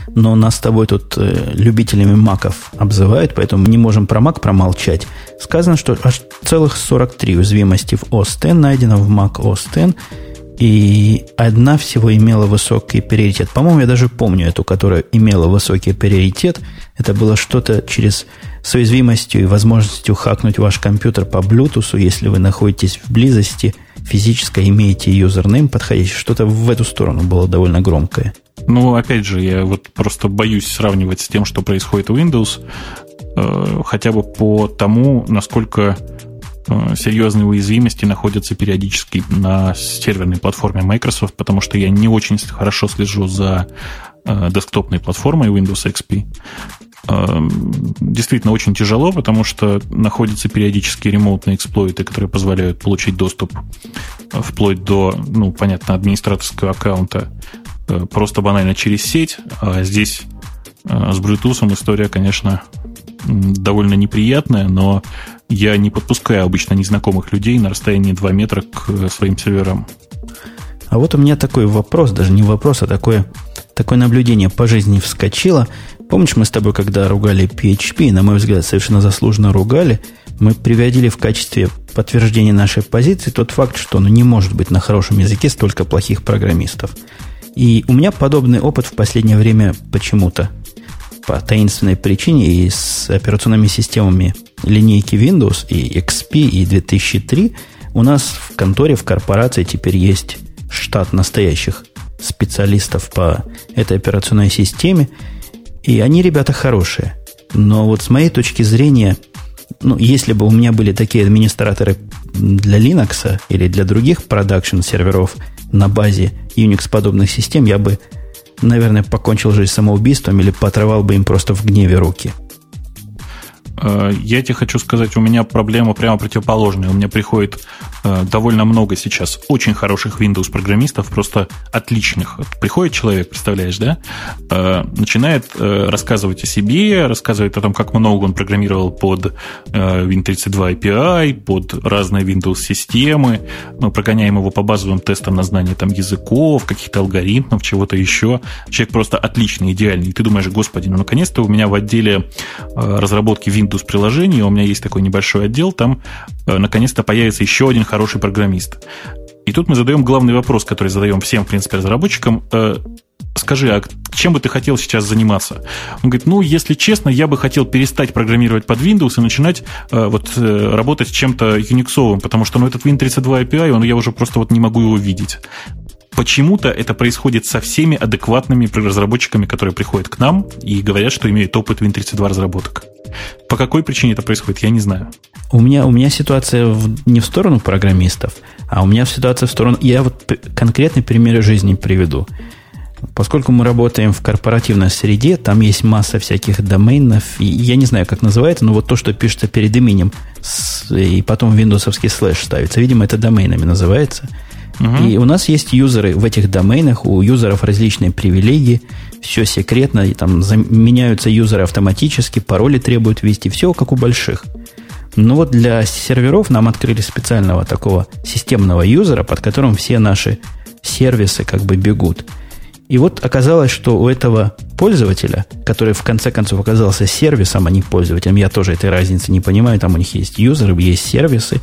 но нас с тобой тут э, любителями маков обзывают, поэтому не можем про мак промолчать. Сказано, что аж целых 43 уязвимости в OS X найдено в Mac OS X, и одна всего имела высокий приоритет. По-моему, я даже помню эту, которая имела высокий приоритет. Это было что-то через с уязвимостью и возможностью хакнуть ваш компьютер по Bluetooth, если вы находитесь в близости физически, имеете юзернейм подходящий. Что-то в эту сторону было довольно громкое. Ну, опять же, я вот просто боюсь сравнивать с тем, что происходит в Windows, э, хотя бы по тому, насколько э, серьезные уязвимости находятся периодически на серверной платформе Microsoft, потому что я не очень хорошо слежу за э, десктопной платформой Windows XP. Действительно очень тяжело, потому что находятся периодически ремоутные эксплойты, которые позволяют получить доступ вплоть до, ну, понятно, администраторского аккаунта Э, просто банально через сеть. А здесь э, с Bluetooth история, конечно, довольно неприятная, но я не подпускаю обычно незнакомых людей на расстоянии 2 метра к э, своим серверам. А вот у меня такой вопрос, даже не вопрос, а такое, такое наблюдение по жизни вскочило. Помнишь, мы с тобой, когда ругали PHP, на мой взгляд, совершенно заслуженно ругали, мы приводили в качестве подтверждения нашей позиции тот факт, что ну, не может быть на хорошем языке столько плохих программистов. И у меня подобный опыт в последнее время почему-то по таинственной причине и с операционными системами линейки Windows и XP и 2003 у нас в конторе, в корпорации теперь есть штат настоящих специалистов по этой операционной системе. И они, ребята, хорошие. Но вот с моей точки зрения, ну, если бы у меня были такие администраторы для Linux или для других продакшн серверов на базе Unix-подобных систем, я бы, наверное, покончил жизнь самоубийством или потрывал бы им просто в гневе руки. Э, я тебе хочу сказать, у меня проблема прямо противоположная. У меня приходит э, довольно много сейчас очень хороших Windows-программистов, просто отличных. Приходит человек, представляешь, да? Э, начинает рассказывать о себе, рассказывает о том, как много он программировал под Win32 API, под разные Windows-системы. Мы прогоняем его по базовым тестам на знание там, языков, каких-то алгоритмов, чего-то еще. Человек просто отличный, идеальный. И ты думаешь, господи, ну наконец-то у меня в отделе разработки Windows Windows приложений, у меня есть такой небольшой отдел, там э, наконец-то появится еще один хороший программист. И тут мы задаем главный вопрос, который задаем всем, в принципе, разработчикам. Э, скажи, а чем бы ты хотел сейчас заниматься? Он говорит, ну, если честно, я бы хотел перестать программировать под Windows и начинать э, вот э, работать с чем-то юниксовым, потому что, ну, этот Win32 API, он, я уже просто вот не могу его видеть. Почему-то это происходит со всеми адекватными разработчиками, которые приходят к нам и говорят, что имеют опыт Win32 разработок. По какой причине это происходит, я не знаю. У меня, у меня ситуация в, не в сторону программистов, а у меня ситуация в сторону... Я вот конкретный пример жизни приведу. Поскольку мы работаем в корпоративной среде, там есть масса всяких доменов, и я не знаю, как называется, но вот то, что пишется перед именем, и потом виндовсовский слэш ставится, видимо, это доменами называется. Угу. И у нас есть юзеры в этих доменах, у юзеров различные привилегии, все секретно, и там меняются юзеры автоматически, пароли требуют ввести, все как у больших. Но вот для серверов нам открыли специального такого системного юзера, под которым все наши сервисы как бы бегут – и вот оказалось, что у этого пользователя, который в конце концов оказался сервисом, а не пользователем, я тоже этой разницы не понимаю, там у них есть юзеры, есть сервисы,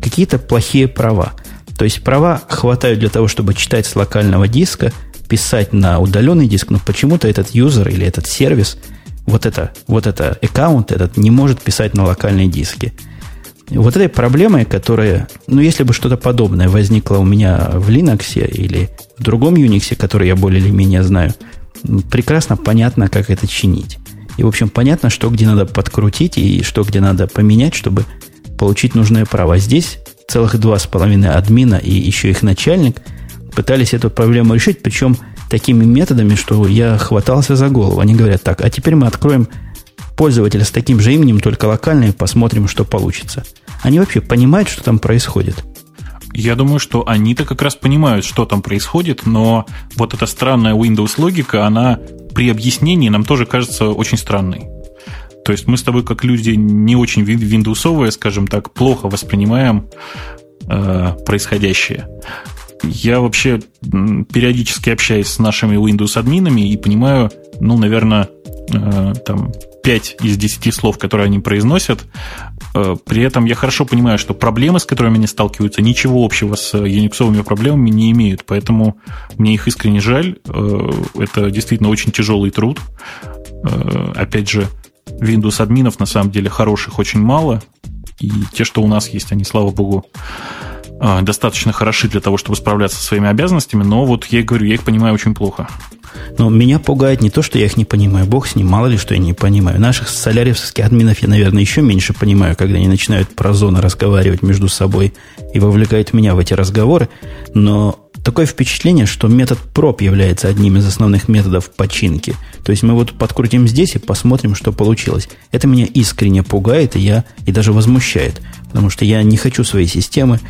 какие-то плохие права. То есть права хватают для того, чтобы читать с локального диска, писать на удаленный диск, но почему-то этот юзер или этот сервис, вот это, вот это аккаунт этот не может писать на локальные диски. Вот этой проблемой, которая, ну, если бы что-то подобное возникло у меня в Linux или в другом Unix, который я более или менее знаю, прекрасно понятно, как это чинить. И, в общем, понятно, что где надо подкрутить и что где надо поменять, чтобы получить нужное право. Здесь целых два с половиной админа и еще их начальник пытались эту проблему решить, причем такими методами, что я хватался за голову. Они говорят так, а теперь мы откроем пользователя с таким же именем, только локально, и посмотрим, что получится. Они вообще понимают, что там происходит? Я думаю, что они-то как раз понимают, что там происходит, но вот эта странная Windows логика, она при объяснении нам тоже кажется очень странной. То есть мы с тобой, как люди не очень виндовсовые, скажем так, плохо воспринимаем э, происходящее. Я вообще периодически общаюсь с нашими Windows-админами и понимаю, ну, наверное, э, там 5 из 10 слов, которые они произносят. Э, при этом я хорошо понимаю, что проблемы, с которыми они сталкиваются, ничего общего с юниксовыми проблемами не имеют. Поэтому мне их искренне жаль. Э, это действительно очень тяжелый труд. Э, опять же, Windows админов на самом деле хороших очень мало. И те, что у нас есть, они, слава богу, достаточно хороши для того, чтобы справляться со своими обязанностями, но вот я говорю, я их понимаю очень плохо. Но меня пугает не то, что я их не понимаю. Бог с ним, мало ли, что я не понимаю. Наших соляревских админов я, наверное, еще меньше понимаю, когда они начинают про зоны разговаривать между собой и вовлекают меня в эти разговоры. Но такое впечатление, что метод проб является одним из основных методов починки. То есть мы вот подкрутим здесь и посмотрим, что получилось. Это меня искренне пугает и, я, и даже возмущает. Потому что я не хочу свои системы,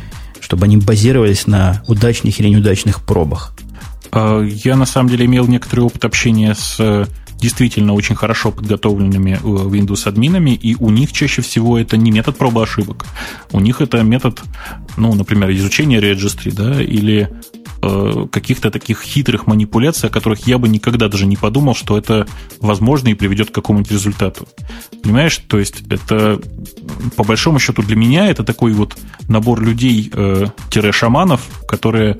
чтобы они базировались на удачных или неудачных пробах. А, я на самом деле имел некоторый опыт общения с э, действительно очень хорошо подготовленными э, Windows-админами, и у них чаще всего это не метод пробы ошибок. У них это метод, ну, например, изучения registry, да, или каких-то таких хитрых манипуляций, о которых я бы никогда даже не подумал, что это возможно и приведет к какому-нибудь результату. Понимаешь? То есть это, по большому счету, для меня это такой вот набор людей-шаманов, которые Э,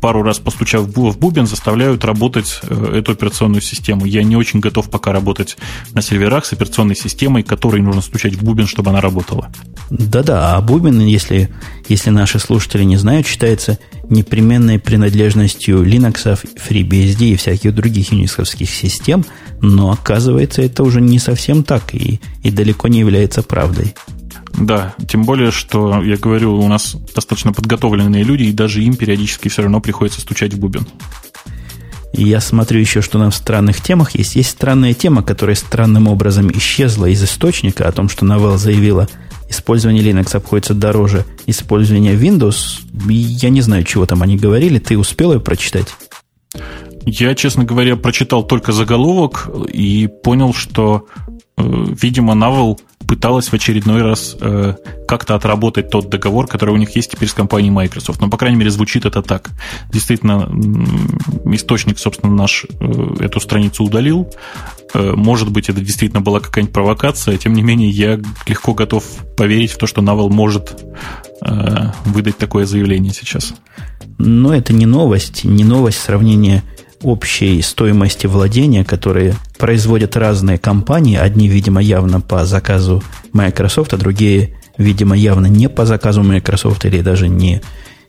пару раз постучав в бубен, заставляют работать э, эту операционную систему. Я не очень готов пока работать на серверах с операционной системой, которой нужно стучать в бубен, чтобы она работала. Да-да, а бубен, если, если наши слушатели не знают, считается непременной принадлежностью Linux, FreeBSD и всяких других юниксовских систем, но оказывается это уже не совсем так и, и далеко не является правдой. Да, тем более, что, я говорю, у нас достаточно подготовленные люди, и даже им периодически все равно приходится стучать в бубен. Я смотрю еще, что нам в странных темах есть. Есть странная тема, которая странным образом исчезла из источника о том, что Novell заявила, использование Linux обходится дороже использования Windows. Я не знаю, чего там они говорили. Ты успел ее прочитать? Я, честно говоря, прочитал только заголовок и понял, что, э, видимо, Навал пыталась в очередной раз э, как-то отработать тот договор, который у них есть теперь с компанией Microsoft. Но, по крайней мере, звучит это так. Действительно, источник, собственно, наш э, эту страницу удалил. Э, может быть, это действительно была какая-нибудь провокация. Тем не менее, я легко готов поверить в то, что Навал может э, выдать такое заявление сейчас. Но это не новость, не новость сравнения общей стоимости владения, которые производят разные компании. Одни, видимо, явно по заказу Microsoft, а другие, видимо, явно не по заказу Microsoft или даже не,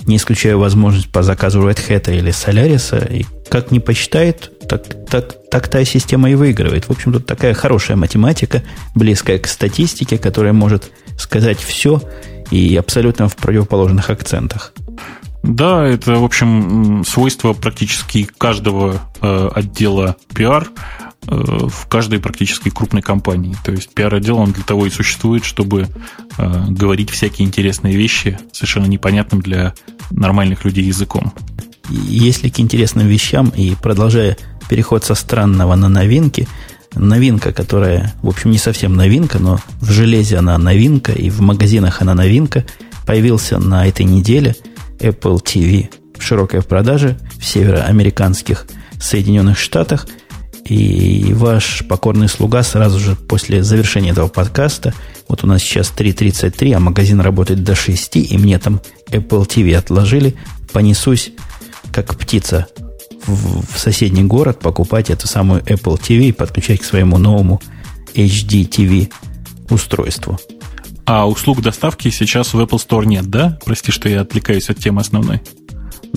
не исключая возможность по заказу Red Hat или Solaris. И как не посчитает, так, так, так та система и выигрывает. В общем, тут такая хорошая математика, близкая к статистике, которая может сказать все и абсолютно в противоположных акцентах. Да, это, в общем, свойство практически каждого э, отдела PR э, в каждой практически крупной компании. То есть пиар-отдел, он для того и существует, чтобы э, говорить всякие интересные вещи совершенно непонятным для нормальных людей языком. Если к интересным вещам, и продолжая переход со странного на новинки, новинка, которая, в общем, не совсем новинка, но в железе она новинка, и в магазинах она новинка, появился на этой неделе – Apple TV в широкой продаже в североамериканских Соединенных Штатах. И ваш покорный слуга сразу же после завершения этого подкаста, вот у нас сейчас 3.33, а магазин работает до 6, и мне там Apple TV отложили, понесусь как птица в, в соседний город покупать эту самую Apple TV и подключать к своему новому HD TV устройству. А услуг доставки сейчас в Apple Store нет, да? Прости, что я отвлекаюсь от темы основной.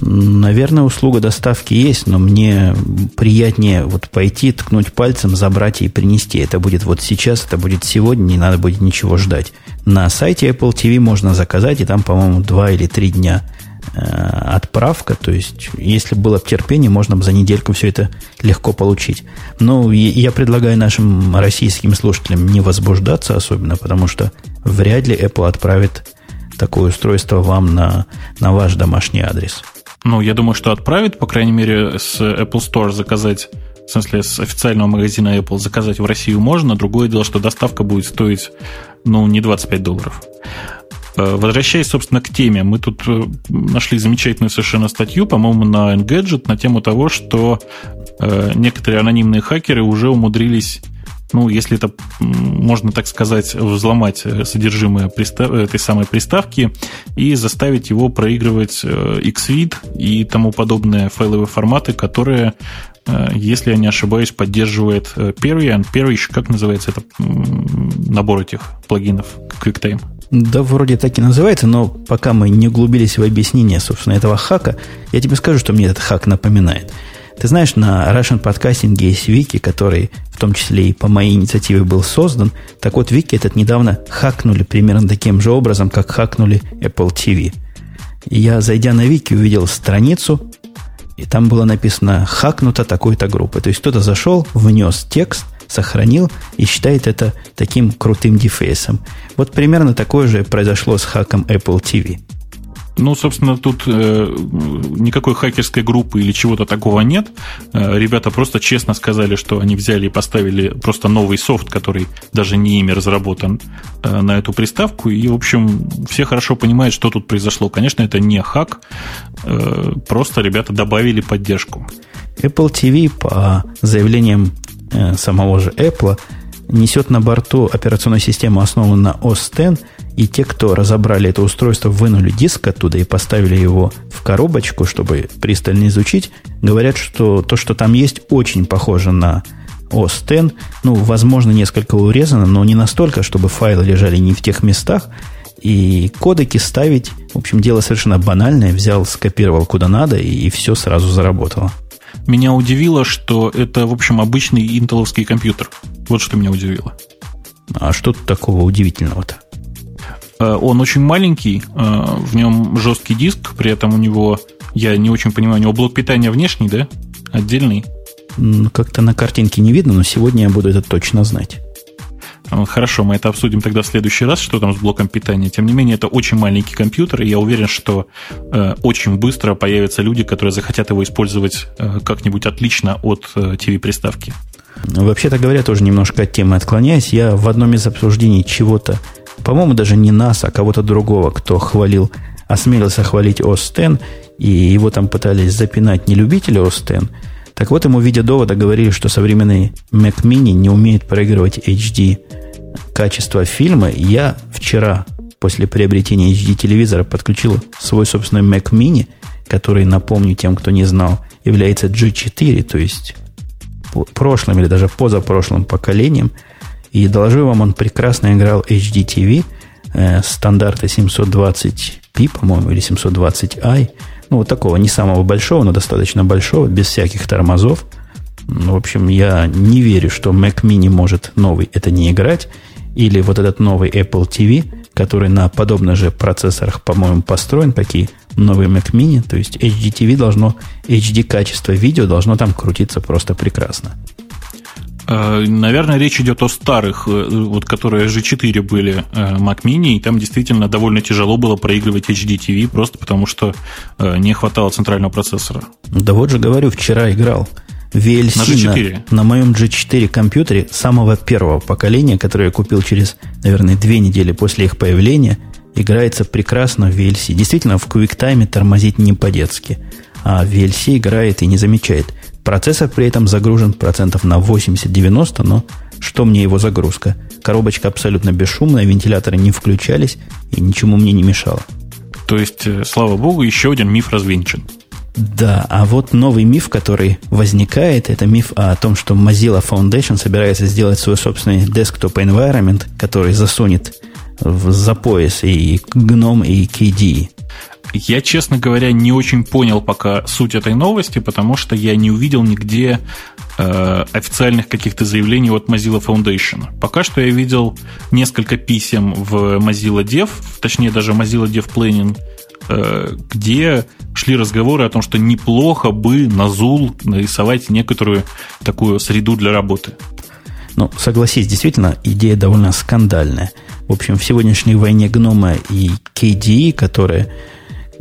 Наверное, услуга доставки есть, но мне приятнее вот пойти, ткнуть пальцем, забрать и принести. Это будет вот сейчас, это будет сегодня, не надо будет ничего ждать. На сайте Apple TV можно заказать, и там, по-моему, два или три дня э, отправка. То есть, если было бы терпение, можно бы за недельку все это легко получить. Но я предлагаю нашим российским слушателям не возбуждаться особенно, потому что вряд ли Apple отправит такое устройство вам на, на ваш домашний адрес. Ну, я думаю, что отправит, по крайней мере, с Apple Store заказать, в смысле, с официального магазина Apple заказать в Россию можно. Другое дело, что доставка будет стоить, ну, не 25 долларов. Э, возвращаясь, собственно, к теме, мы тут э, нашли замечательную совершенно статью, по-моему, на Engadget на тему того, что э, некоторые анонимные хакеры уже умудрились ну, если это можно так сказать, взломать э, содержимое пристав... этой самой приставки и заставить его проигрывать э, Xvid и тому подобные файловые форматы, которые, э, если я не ошибаюсь, поддерживает Perian. Perish, как называется это набор этих плагинов QuickTime? Да, вроде так и называется, но пока мы не углубились в объяснение, собственно, этого хака, я тебе скажу, что мне этот хак напоминает – ты знаешь, на Russian Podcasting есть вики, который в том числе и по моей инициативе был создан. Так вот, вики этот недавно хакнули примерно таким же образом, как хакнули Apple TV. И я, зайдя на вики, увидел страницу, и там было написано «хакнута такой-то группы». То есть кто-то зашел, внес текст, сохранил и считает это таким крутым дефейсом. Вот примерно такое же произошло с хаком Apple TV. Ну, собственно, тут э, никакой хакерской группы или чего-то такого нет. Э, ребята просто честно сказали, что они взяли и поставили просто новый софт, который даже не ими разработан, э, на эту приставку. И, в общем, все хорошо понимают, что тут произошло. Конечно, это не хак, э, просто ребята добавили поддержку. Apple TV по заявлениям э, самого же Apple несет на борту операционную систему, основанную на OS X, и те, кто разобрали это устройство, вынули диск оттуда и поставили его в коробочку, чтобы пристально изучить, говорят, что то, что там есть, очень похоже на OS X. Ну, возможно, несколько урезано, но не настолько, чтобы файлы лежали не в тех местах. И кодеки ставить, в общем, дело совершенно банальное. Взял, скопировал куда надо, и, все сразу заработало. Меня удивило, что это, в общем, обычный интеловский компьютер. Вот что меня удивило. А что тут такого удивительного-то? Э, он очень маленький, э, в нем жесткий диск, при этом у него, я не очень понимаю, у него блок питания внешний, да? Отдельный? Как-то на картинке не видно, но сегодня я буду это точно знать. Э, хорошо, мы это обсудим тогда в следующий раз, что там с блоком питания. Тем не менее, это очень маленький компьютер, и я уверен, что э, очень быстро появятся люди, которые захотят его использовать э, как-нибудь отлично от э, TV-приставки. Вообще-то говоря, тоже немножко от темы отклоняясь, я в одном из обсуждений чего-то, по-моему, даже не нас, а кого-то другого, кто хвалил, осмелился хвалить Остен, и его там пытались запинать не любители Остен. Так вот, ему в виде довода говорили, что современный Mac Mini не умеет проигрывать HD качество фильма. Я вчера после приобретения HD-телевизора подключил свой собственный Mac Mini, который, напомню тем, кто не знал, является G4, то есть прошлым или даже позапрошлым поколением. И доложу вам, он прекрасно играл HD TV э, стандарта 720p, по-моему, или 720i. Ну, вот такого, не самого большого, но достаточно большого, без всяких тормозов. Ну, в общем, я не верю, что Mac Mini может новый это не играть. Или вот этот новый Apple TV, который на подобных же процессорах, по-моему, построен, такие новые Mac Mini. То есть HDTV должно, HD качество видео должно там крутиться просто прекрасно. Э, наверное, речь идет о старых, э, вот которые G4 были э, Mac Mini, и там действительно довольно тяжело было проигрывать HDTV, просто потому что не хватало центрального процессора. Да вот же говорю, вчера играл. VLC на, на, моем G4 компьютере самого первого поколения, который я купил через, наверное, две недели после их появления, играется прекрасно в VLC. Действительно, в QuickTime тормозить не по-детски. А VLC играет и не замечает. Процессор при этом загружен процентов на 80-90, но что мне его загрузка? Коробочка абсолютно бесшумная, вентиляторы не включались и ничему мне не мешало. То есть, э, слава богу, еще один миф развенчан. Да, а вот новый миф, который возникает, это миф о том, что Mozilla Foundation собирается сделать свой собственный desktop environment, который засунет в, за пояс и GNOME, и KDE. Я, честно говоря, не очень понял пока суть этой новости, потому что я не увидел нигде э, официальных каких-то заявлений от Mozilla Foundation. Пока что я видел несколько писем в Mozilla Dev, точнее даже Mozilla Dev Planning, где шли разговоры о том, что неплохо бы на Зул нарисовать некоторую такую среду для работы. Ну, согласись, действительно, идея довольно скандальная. В общем, в сегодняшней войне Гнома и KDE, которые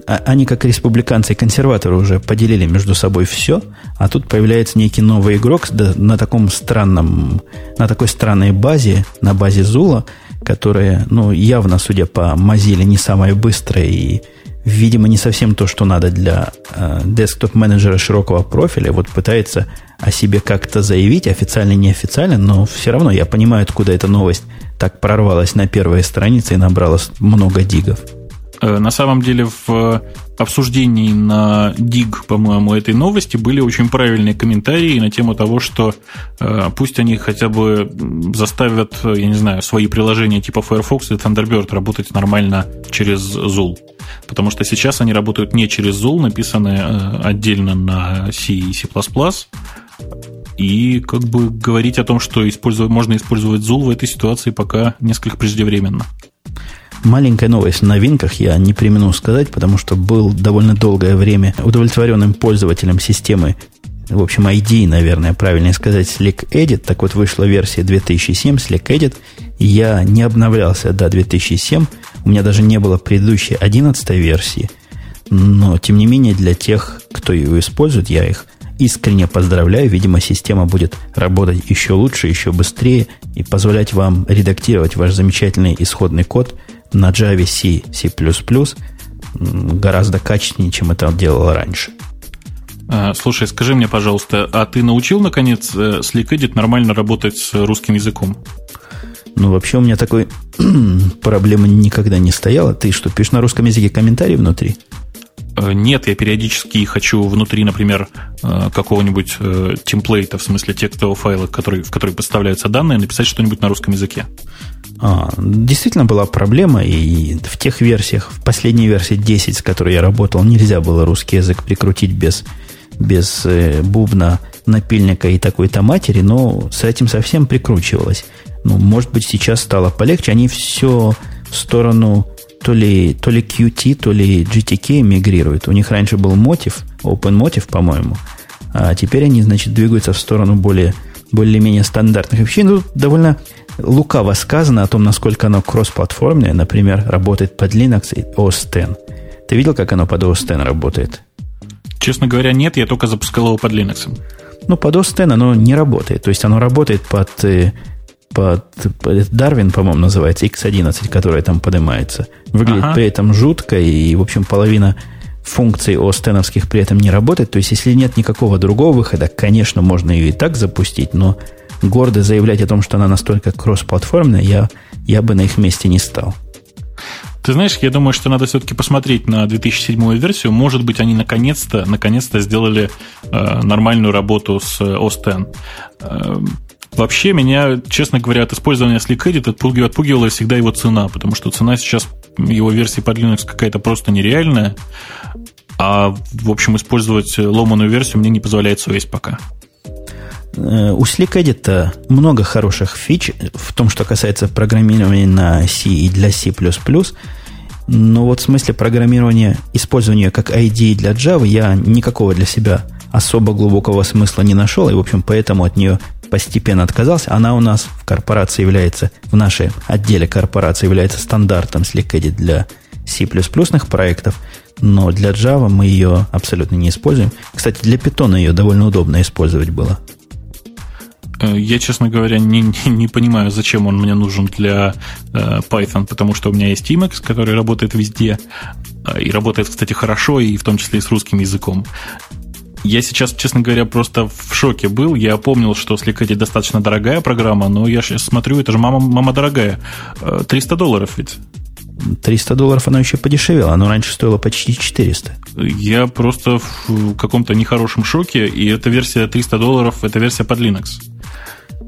а, они, как республиканцы и консерваторы, уже поделили между собой все, а тут появляется некий новый игрок на таком странном, на такой странной базе, на базе Зула, которая, ну, явно, судя по Mozilla, не самая быстрая и видимо, не совсем то, что надо для э, десктоп-менеджера широкого профиля. Вот пытается о себе как-то заявить, официально, неофициально, но все равно я понимаю, откуда эта новость так прорвалась на первой странице и набрала много дигов. Э, на самом деле в обсуждении на Dig, по-моему, этой новости были очень правильные комментарии на тему того, что э, пусть они хотя бы заставят, я не знаю, свои приложения типа Firefox и Thunderbird работать нормально через Zool. Потому что сейчас они работают не через Zool, написаны э, отдельно на C и C++, и как бы говорить о том, что использовать, можно использовать Zool в этой ситуации пока несколько преждевременно. Маленькая новость в новинках я не примену сказать, потому что был довольно долгое время удовлетворенным пользователем системы, в общем, ID, наверное, правильнее сказать, Slick Edit. Так вот, вышла версия 2007 Slick Edit. Я не обновлялся до 2007. У меня даже не было предыдущей 11 версии. Но, тем не менее, для тех, кто ее использует, я их искренне поздравляю. Видимо, система будет работать еще лучше, еще быстрее и позволять вам редактировать ваш замечательный исходный код на Java C, C++ гораздо качественнее, чем это делал раньше. А, слушай, скажи мне, пожалуйста, а ты научил, наконец, э, SlickEdit нормально работать с русским языком? Ну, вообще у меня такой проблемы никогда не стояла. Ты что, пишешь на русском языке комментарии внутри? Э, нет, я периодически хочу внутри, например, э, какого-нибудь темплейта, в смысле текстового файла, который, в который подставляются данные, написать что-нибудь на русском языке. А, действительно была проблема, и в тех версиях, в последней версии 10, с которой я работал, нельзя было русский язык прикрутить без, без э, бубна, напильника и такой-то матери, но с этим совсем прикручивалось. Ну, может быть, сейчас стало полегче. Они все в сторону то ли, то ли Qt, то ли GTK мигрируют. У них раньше был мотив, OpenMotive, по-моему, а теперь они, значит, двигаются в сторону более, более-менее стандартных вещей. Ну, довольно лукаво сказано о том, насколько оно кроссплатформенное, например, работает под Linux и OS X. Ты видел, как оно под OS X работает? Честно говоря, нет, я только запускал его под Linux. Ну, под OS X оно не работает. То есть оно работает под, э, под, под Darwin, по-моему, называется, X11, которая там поднимается. Выглядит ага. при этом жутко, и, в общем, половина функций OS при этом не работает. То есть, если нет никакого другого выхода, конечно, можно ее и так запустить, но гордо заявлять о том, что она настолько кроссплатформенная, я, я бы на их месте не стал. Ты знаешь, я думаю, что надо все-таки посмотреть на 2007 версию. Может быть, они наконец-то, наконец-то сделали э, нормальную работу с X. Э, вообще, меня, честно говоря, от использования SlickEdit отпугивала, отпугивала всегда его цена, потому что цена сейчас его версии под Linux какая-то просто нереальная. А, в общем, использовать ломаную версию мне не позволяет совесть пока. Э, у SlickEdit много хороших фич в том, что касается программирования на C и для C++. Но вот в смысле программирования, использования как ID для Java я никакого для себя особо глубокого смысла не нашел, и, в общем, поэтому от нее постепенно отказался. Она у нас в корпорации является, в нашей отделе корпорации является стандартом SlickEdit для C++ проектов, но для Java мы ее абсолютно не используем. Кстати, для Python ее довольно удобно использовать было. Э, я, честно говоря, не, не, не понимаю, зачем он мне нужен для э, Python, потому что у меня есть Emacs, который работает везде, э, и работает, кстати, хорошо, и в том числе и с русским языком. Я сейчас, честно говоря, просто в шоке был. Я помнил, что Slickady достаточно дорогая программа, но я сейчас смотрю, это же мама, мама дорогая. 300 долларов ведь. 300 долларов оно еще подешевело. Оно раньше стоило почти 400. Я просто в каком-то нехорошем шоке. И эта версия 300 долларов, это версия под Linux.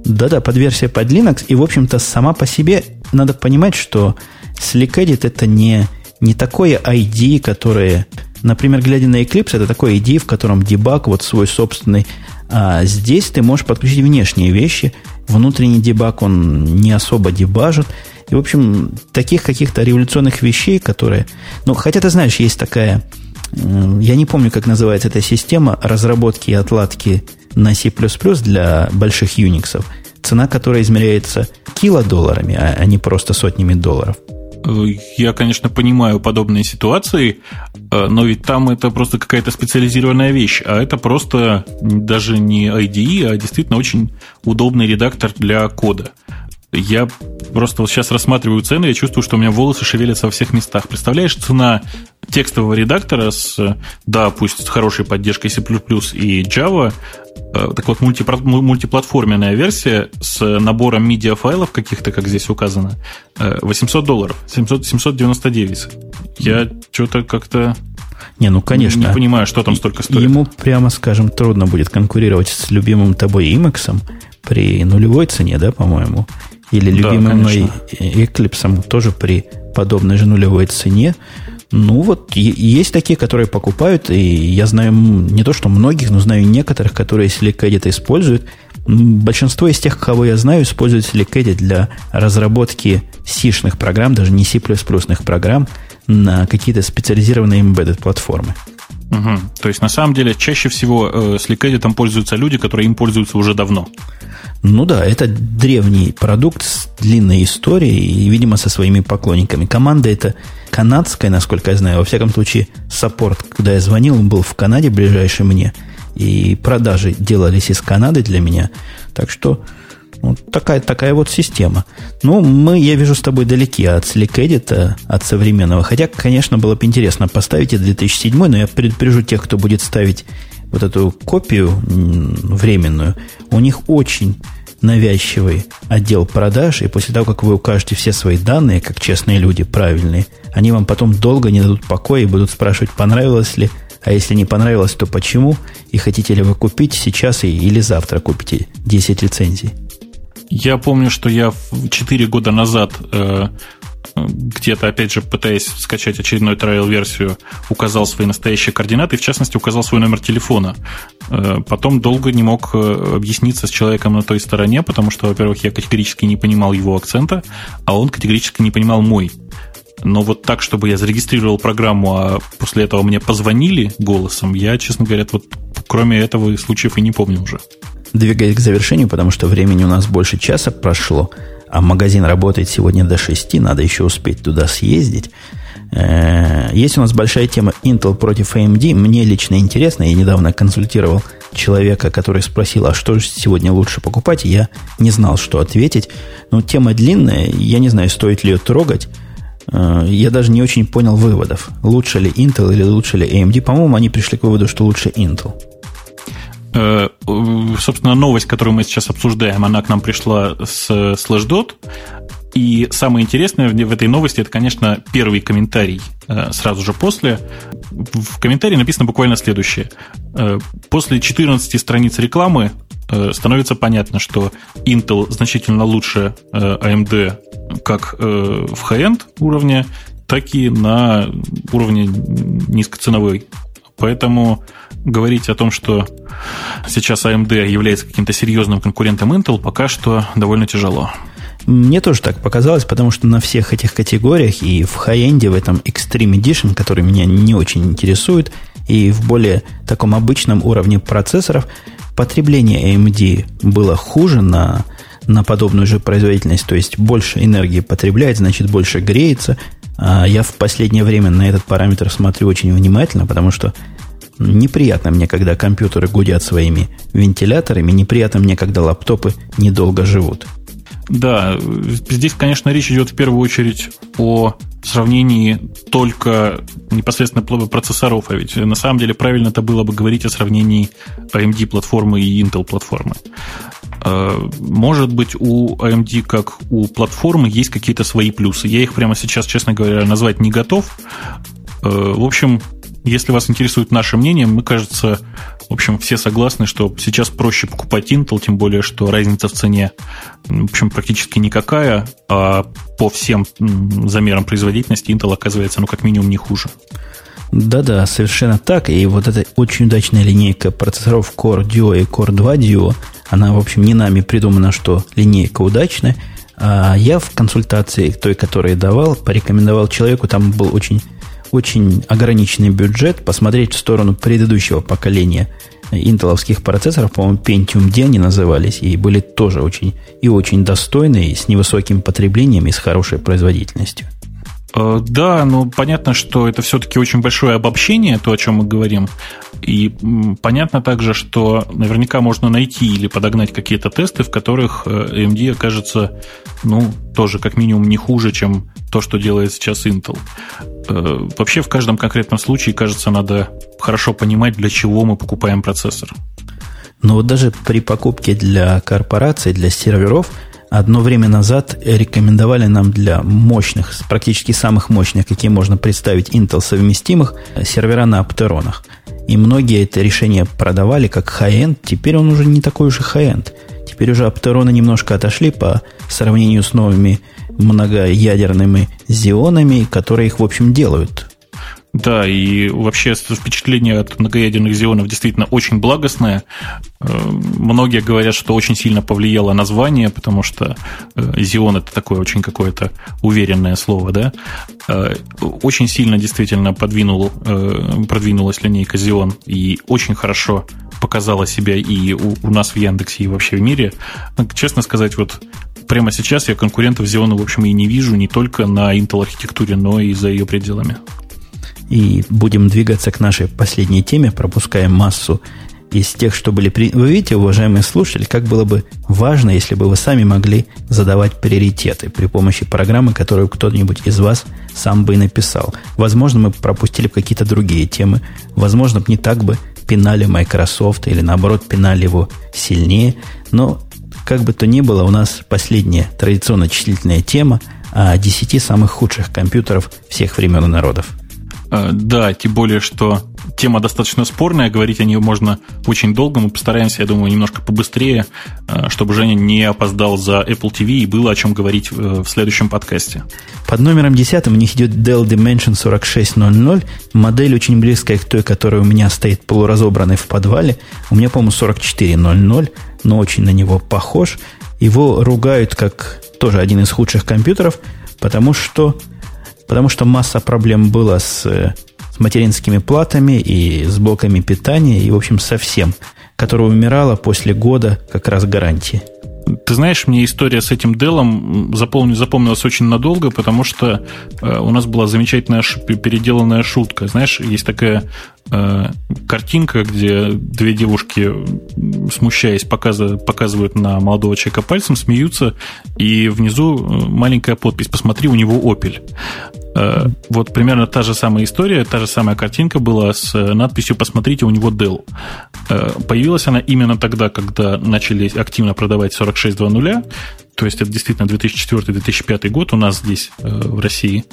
Да-да, под версия под Linux. И, в общем-то, сама по себе надо понимать, что SlickEdit это не, не такое ID, которое... Например, глядя на Eclipse, это такое ID, в котором дебаг вот свой собственный. А здесь ты можешь подключить внешние вещи. Внутренний дебаг, он не особо дебажит. И, в общем, таких каких-то революционных вещей, которые... Ну, хотя ты знаешь, есть такая... Я не помню, как называется эта система разработки и отладки на C++ для больших Unix, цена которой измеряется килодолларами, а не просто сотнями долларов. Я, конечно, понимаю подобные ситуации, э, но ведь там это просто какая-то специализированная вещь, а это просто даже не IDE, а действительно очень удобный редактор для кода. Я просто вот сейчас рассматриваю цены, я чувствую, что у меня волосы шевелятся во всех местах. Представляешь, цена текстового редактора с, да, пусть с хорошей поддержкой C++ и Java, э, так вот, мультиплатформенная версия с набором медиафайлов каких-то, как здесь указано, 800 э, долларов, 700, 799. Я что-то как-то не, ну конечно. Не понимаю, что там столько стоит. Ему, прямо скажем, трудно будет конкурировать с любимым тобой Emacs при нулевой цене, да, по-моему. Или любимым да, мной Eclipse тоже при подобной же нулевой цене. Ну вот, есть такие, которые покупают, и я знаю не то, что многих, но знаю некоторых, которые SlickEdit используют. Большинство из тех, кого я знаю, используют SlickEdit для разработки C-шных программ, даже не C++ программ, на какие-то специализированные embedded платформы. Угу. То есть, на самом деле, чаще всего э, SlickEdit там пользуются люди, которые им пользуются уже давно. Ну да, это древний продукт с длинной историей и, видимо, со своими поклонниками. Команда это канадская, насколько я знаю. Во всяком случае, саппорт, когда я звонил, он был в Канаде, ближайший мне. И продажи делались из Канады для меня. Так что вот такая, такая вот система. Ну, мы, я вижу, с тобой далеки от SlickEdit, от современного. Хотя, конечно, было бы интересно поставить это 2007, но я предупрежу тех, кто будет ставить вот эту копию временную, у них очень навязчивый отдел продаж, и после того, как вы укажете все свои данные, как честные люди, правильные, они вам потом долго не дадут покоя и будут спрашивать, понравилось ли, а если не понравилось, то почему, и хотите ли вы купить сейчас или завтра купите 10 лицензий. Я помню, что я 4 года назад э, где-то, опять же, пытаясь скачать очередную трайл-версию, указал свои настоящие координаты, в частности, указал свой номер телефона. Э, потом долго не мог э, объясниться с человеком на той стороне, потому что, во-первых, я категорически не понимал его акцента, а он категорически не понимал мой. Но вот так, чтобы я зарегистрировал программу, а после этого мне позвонили голосом, я, честно говоря, вот кроме этого случаев и не помню уже. Двигаясь к завершению, потому что времени у нас больше часа прошло, а магазин работает сегодня до 6, надо еще успеть туда съездить. Э, есть у нас большая тема Intel против AMD. Мне лично интересно, я недавно консультировал человека, который спросил, а что же сегодня лучше покупать, я не знал, что ответить. Но тема длинная, я не знаю, стоит ли ее трогать. Э, я даже не очень понял выводов. Лучше ли Intel или лучше ли AMD. По-моему, они пришли к выводу, что лучше Intel. Э, собственно, новость, которую мы сейчас обсуждаем, она к нам пришла с Slashdot. И самое интересное в этой новости, это, конечно, первый комментарий э, сразу же после. В комментарии написано буквально следующее. Э, после 14 страниц рекламы становится понятно, что Intel значительно лучше AMD как в high-end уровне, так и на уровне низкоценовой. Поэтому говорить о том, что сейчас AMD является каким-то серьезным конкурентом Intel, пока что довольно тяжело. Мне тоже так показалось, потому что на всех этих категориях и в хай-энде, в этом Extreme Edition, который меня не очень интересует, и в более таком обычном уровне процессоров, потребление AMD было хуже на, на подобную же производительность, то есть больше энергии потребляет, значит больше греется. А я в последнее время на этот параметр смотрю очень внимательно, потому что неприятно мне, когда компьютеры гудят своими вентиляторами, неприятно мне, когда лаптопы недолго живут. Да, здесь, конечно, речь идет в первую очередь о сравнении только непосредственно процессоров, а ведь на самом деле правильно это было бы говорить о сравнении AMD платформы и Intel платформы. А, может быть, у AMD, как у платформы, есть какие-то свои плюсы. Я их прямо сейчас, честно говоря, назвать не готов. А, в общем, если вас интересует наше мнение, мы, кажется, в общем, все согласны, что сейчас проще покупать Intel, тем более, что разница в цене, в общем, практически никакая, а по всем замерам производительности Intel оказывается, ну, как минимум, не хуже. Да-да, совершенно так. И вот эта очень удачная линейка процессоров Core Duo и Core 2 Duo, она, в общем, не нами придумана, что линейка удачная. А я в консультации той, которую давал, порекомендовал человеку, там был очень очень ограниченный бюджет, посмотреть в сторону предыдущего поколения интеловских процессоров, по-моему, Pentium D они назывались, и были тоже очень и очень достойные, с невысоким потреблением и с хорошей производительностью. Э, да, ну понятно, что это все-таки очень большое обобщение, то, о чем мы говорим. И понятно также, что наверняка можно найти или подогнать какие-то тесты, в которых э, AMD окажется, ну, тоже как минимум не хуже, чем то, что делает сейчас Intel. Э, вообще в каждом конкретном случае, кажется, надо хорошо понимать, для чего мы покупаем процессор. Но вот даже при покупке для корпораций, для серверов – Одно время назад рекомендовали нам для мощных, практически самых мощных, какие можно представить Intel совместимых, сервера на аптеронах. И многие это решение продавали как high-end. Теперь он уже не такой уж и high-end. Теперь уже аптероны немножко отошли по сравнению с новыми многоядерными зионами, которые их, в общем, делают. Да, и вообще впечатление от многоядерных зионов действительно очень благостное. Э, многие говорят, что очень сильно повлияло название, потому что э, зион это такое очень какое-то уверенное слово, да. Э, очень сильно действительно подвинул, продвинулась линейка Xeon и очень хорошо показала себя и у, у нас в Яндексе, и вообще в мире. Честно сказать, вот прямо сейчас я конкурентов Xeon, в общем, и не вижу не только на Intel архитектуре, но и за ее пределами. И будем двигаться к нашей последней теме, пропуская массу из тех, что были... При... Вы видите, уважаемые слушатели, как было бы важно, если бы вы сами могли задавать приоритеты при помощи программы, которую кто-нибудь из вас сам бы и написал. Возможно, мы пропустили какие-то другие темы. Возможно, не так бы пинали Microsoft или, наоборот, пинали его сильнее. Но, как бы то ни было, у нас последняя традиционно числительная тема о 10 самых худших компьютеров всех времен и народов – да, тем более, что тема достаточно спорная, говорить о ней можно очень долго. Мы постараемся, я думаю, немножко побыстрее, э, чтобы Женя не опоздал за Apple TV и было о чем говорить э, в следующем подкасте. Под номером 10 у них идет Dell Dimension 4600. Модель очень близкая к той, которая у меня стоит полуразобранной в подвале. У меня, по-моему, 4400, но очень на него похож. Его ругают как тоже один из худших компьютеров, потому что Потому что масса проблем была с, с материнскими платами и с блоками питания, и, в общем, со всем, которое умирало после года как раз гарантии. Ты знаешь, мне история с этим делом запомни, запомнилась очень надолго, потому что э, у нас была замечательная переделанная шутка. Знаешь, есть такая э, картинка, где две девушки, смущаясь, показывают, показывают на молодого человека пальцем, смеются, и внизу э, маленькая подпись «Посмотри, у него опель». Э, вот примерно та же самая история, та же самая картинка была с э, надписью «Посмотрите, у него Dell». Появилась она именно тогда, когда начали активно продавать 4620, То есть это действительно 2004-2005 год у нас здесь, э, в России.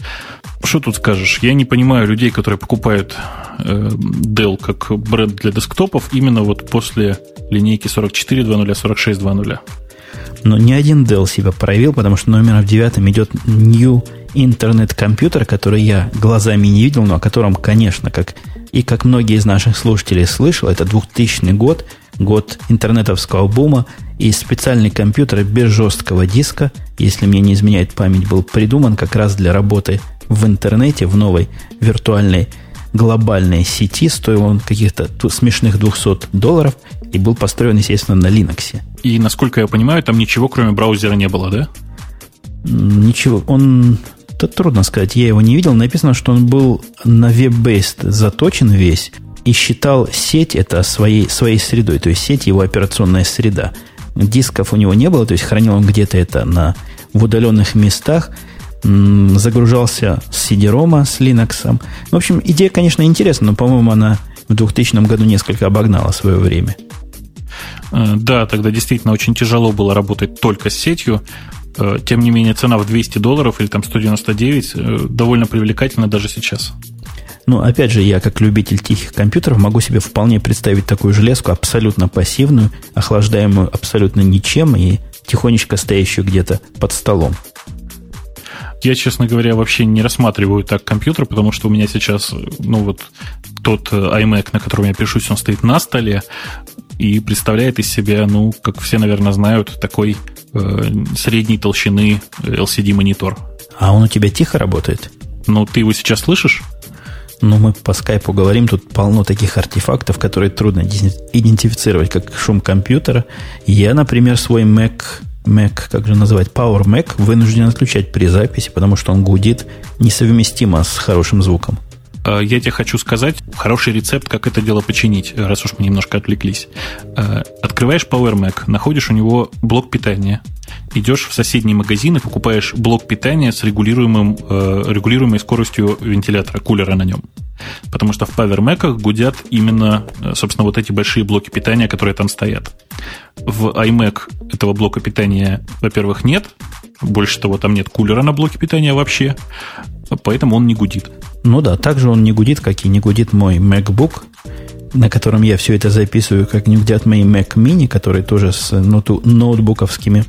Что тут скажешь? Я не понимаю людей, которые покупают э, Dell как бренд для десктопов именно вот после линейки 44.2.0, 46.2.0. Но ни один Dell себя проявил, потому что номером девятом идет New Internet компьютер, который я глазами не видел, но о котором, конечно, как и как многие из наших слушателей слышал, это 2000 год, год интернетовского бума, и специальный компьютер без жесткого диска, если мне не изменяет память, был придуман как раз для работы в интернете, в новой виртуальной глобальной сети, стоил он каких-то смешных 200 долларов и был построен, естественно, на Linux. И, насколько я понимаю, там ничего, кроме браузера, не было, да? Ничего. Он... Это трудно сказать. Я его не видел. Написано, что он был на веб-бейст заточен весь и считал сеть это своей, своей средой. То есть сеть его операционная среда. Дисков у него не было, то есть хранил он где-то это на, в удаленных местах – загружался с CD-ROM, с Linux. В общем, идея, конечно, интересна, но, по-моему, она в 2000 году несколько обогнала свое время. Э, да, тогда действительно очень тяжело было работать только с сетью. Э, тем не менее, цена в 200 долларов или там 199 э, довольно привлекательна даже сейчас. Ну, опять же, я как любитель тихих компьютеров могу себе вполне представить такую железку абсолютно пассивную, охлаждаемую абсолютно ничем и тихонечко стоящую где-то под столом. Я, честно говоря, вообще не рассматриваю так компьютер, потому что у меня сейчас, ну вот, тот iMac, на котором я пишусь, он стоит на столе и представляет из себя, ну, как все, наверное, знают, такой э, средней толщины LCD-монитор. А он у тебя тихо работает? Ну, ты его сейчас слышишь? Ну, мы по скайпу говорим, тут полно таких артефактов, которые трудно идентифицировать как шум компьютера. Я, например, свой Mac Mac, как же называть, Power Mac вынужден отключать при записи, потому что он гудит несовместимо с хорошим звуком. А, я тебе хочу сказать хороший рецепт, как это дело починить, раз уж мы немножко отвлеклись. А, открываешь Power Mac, находишь у него блок питания, идешь в соседний магазин и покупаешь блок питания с регулируемым, э, регулируемой скоростью вентилятора, кулера на нем. Потому что в Power Mac гудят именно, э, собственно, вот эти большие блоки питания, которые там стоят. В iMac этого блока питания, во-первых, нет. Больше того, там нет кулера на блоке питания вообще. Поэтому он не гудит. Ну да, также он не гудит, как и не гудит мой MacBook, на котором я все это записываю, как не гудят мои Mac Mini, которые тоже с ноуту, ноутбуковскими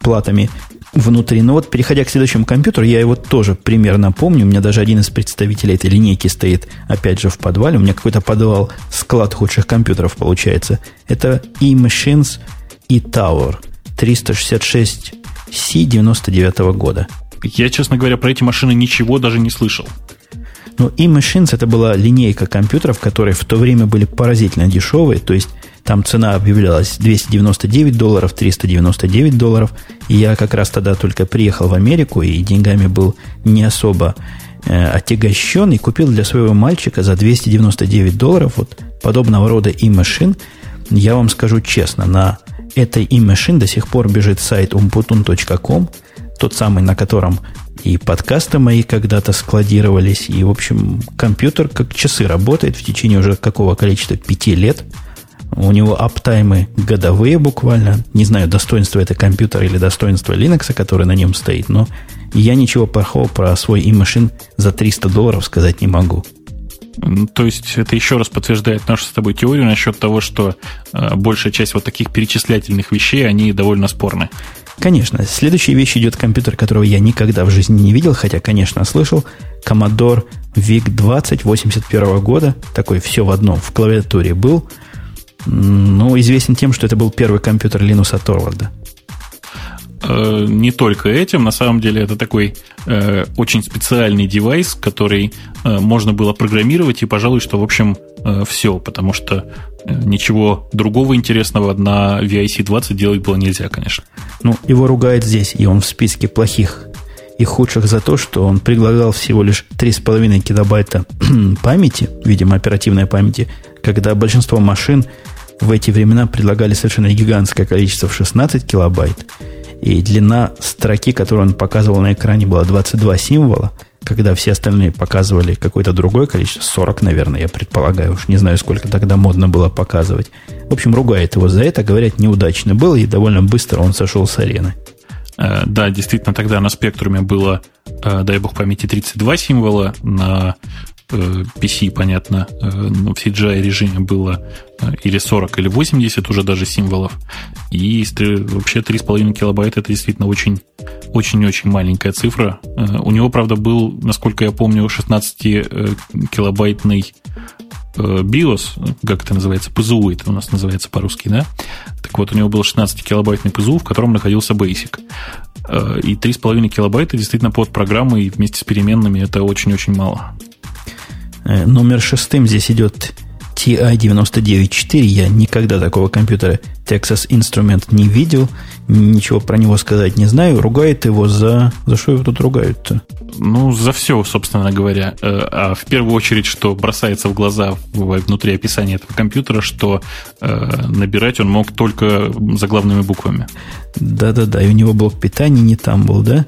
платами внутри. Но вот, переходя к следующему компьютеру, я его тоже примерно помню. У меня даже один из представителей этой линейки стоит, опять же, в подвале. У меня какой-то подвал, склад худших компьютеров получается. Это eMachines e-Tower 366C 99 года. Я, честно говоря, про эти машины ничего даже не слышал. Ну, eMachines это была линейка компьютеров, которые в то время были поразительно дешевые. То есть там цена объявлялась 299 долларов, 399 долларов. И я как раз тогда только приехал в Америку и деньгами был не особо э, отягощен и купил для своего мальчика за 299 долларов вот подобного рода e-машин. Я вам скажу честно, на этой e-машин до сих пор бежит сайт umputun.com, тот самый, на котором и подкасты мои когда-то складировались, и, в общем, компьютер как часы работает в течение уже какого количества? Пяти лет – у него аптаймы годовые буквально. Не знаю, достоинство это компьютера или достоинство Linux, который на нем стоит, но я ничего плохого про свой e-машин за 300 долларов сказать не могу. То есть это еще раз подтверждает нашу с тобой теорию насчет того, что э, большая часть вот таких перечислятельных вещей, они довольно спорны. Конечно. Следующая вещь идет компьютер, которого я никогда в жизни не видел, хотя, конечно, слышал. Commodore VIC-20 81 года. Такой все в одном. В клавиатуре был. Ну, известен тем, что это был первый компьютер Линуса Торварда. Э, не только этим, на самом деле это такой э, очень специальный девайс, который э, можно было программировать, и, пожалуй, что, в общем, э, все, потому что э, ничего другого интересного на VIC-20 делать было нельзя, конечно. Ну, его ругают здесь, и он в списке плохих и худших за то, что он предлагал всего лишь 3,5 килобайта памяти, видимо, оперативной памяти, когда большинство машин в эти времена предлагали совершенно гигантское количество в 16 килобайт. И длина строки, которую он показывал на экране, была 22 символа, когда все остальные показывали какое-то другое количество, 40, наверное, я предполагаю, уж не знаю, сколько тогда модно было показывать. В общем, ругает его за это, говорят, неудачно было, и довольно быстро он сошел с арены. Э, да, действительно, тогда на спектруме было, э, дай бог памяти, 32 символа, на PC, понятно, в CGI режиме было или 40, или 80 уже даже символов. И вообще 3,5 килобайта это действительно очень очень-очень маленькая цифра. У него, правда, был, насколько я помню, 16-килобайтный Э, BIOS, как это называется, ПЗУ, это у нас называется по-русски, да? Так вот, у него был 16-килобайтный ПЗУ, в котором находился Basic. Э, и 3,5 килобайта действительно под программой вместе с переменными это очень-очень мало. Э, номер шестым здесь идет TI-99-4. Я никогда такого компьютера Texas Instrument не видел. Ничего про него сказать не знаю. Ругает его за... За что его тут ругают-то? Ну, за все, собственно говоря. Э, а в первую очередь, что бросается в глаза внутри описания этого компьютера, что э, набирать он мог только заглавными буквами. Да-да-да, и у него блок питания не там был, да?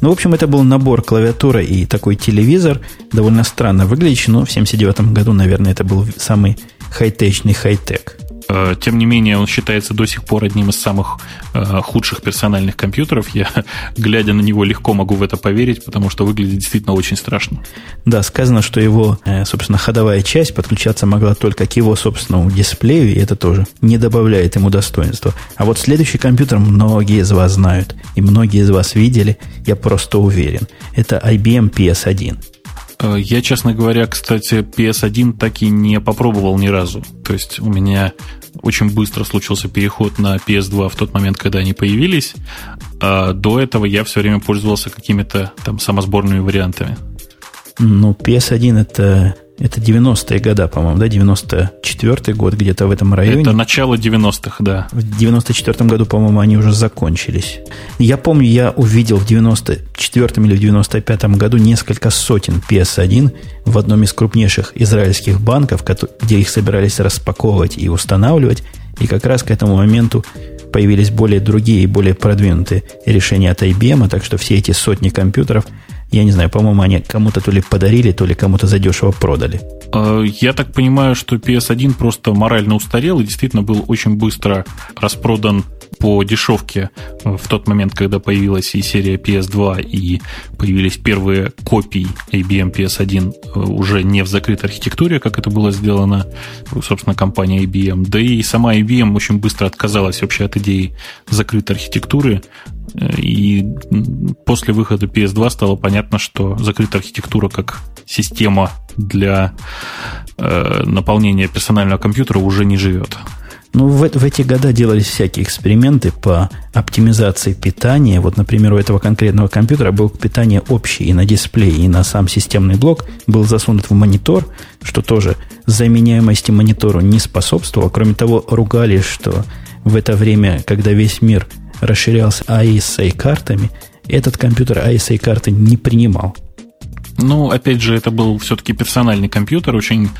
Ну, в общем, это был набор клавиатура и такой телевизор. Довольно странно выглядящий, но в 79 году, наверное, это был самый хай-течный хай-тек. Э, тем не менее, он считается до сих пор одним из самых э, худших персональных компьютеров. Я, глядя на него, легко могу в это поверить, потому что выглядит действительно очень страшно. Да, сказано, что его, э, собственно, ходовая часть подключаться могла только к его собственному дисплею, и это тоже не добавляет ему достоинства. А вот следующий компьютер многие из вас знают, и многие из вас видели, я просто уверен. Это IBM PS1. Э, я, честно говоря, кстати, PS1 так и не попробовал ни разу. То есть у меня очень быстро случился переход на PS2 в тот момент, когда они появились. А до этого я все время пользовался какими-то там самосборными вариантами. Ну, PS1 это это 90-е года, по-моему, да? 94-й год, где-то в этом районе. Это начало 90-х, да. В 94-м году, по-моему, они уже закончились. Я помню, я увидел в 94-м или в 95-м году несколько сотен PS1 в одном из крупнейших израильских банков, где их собирались распаковывать и устанавливать. И как раз к этому моменту появились более другие и более продвинутые решения от IBM, так что все эти сотни компьютеров – я не знаю, по-моему, они кому-то то ли подарили, то ли кому-то задешево продали. А, я так понимаю, что PS1 просто морально устарел и действительно был очень быстро распродан по дешевке в тот момент, когда появилась и серия PS2, и появились первые копии IBM PS1 э, уже не в закрытой архитектуре, как это было сделано, собственно, компанией IBM. Да и сама IBM очень быстро отказалась вообще от идеи закрытой архитектуры, и после выхода PS2 стало понятно, что закрытая архитектура как система для э, наполнения персонального компьютера уже не живет. Ну, в, в эти годы делались всякие эксперименты по оптимизации питания. Вот, например, у этого конкретного компьютера был питание общий и на дисплее, и на сам системный блок был засунут в монитор, что тоже заменяемости монитору не способствовало. Кроме того, ругали, что в это время, когда весь мир расширялся ISA-картами, этот компьютер ISA-карты не принимал. Ну, опять же, это был все-таки персональный компьютер, очень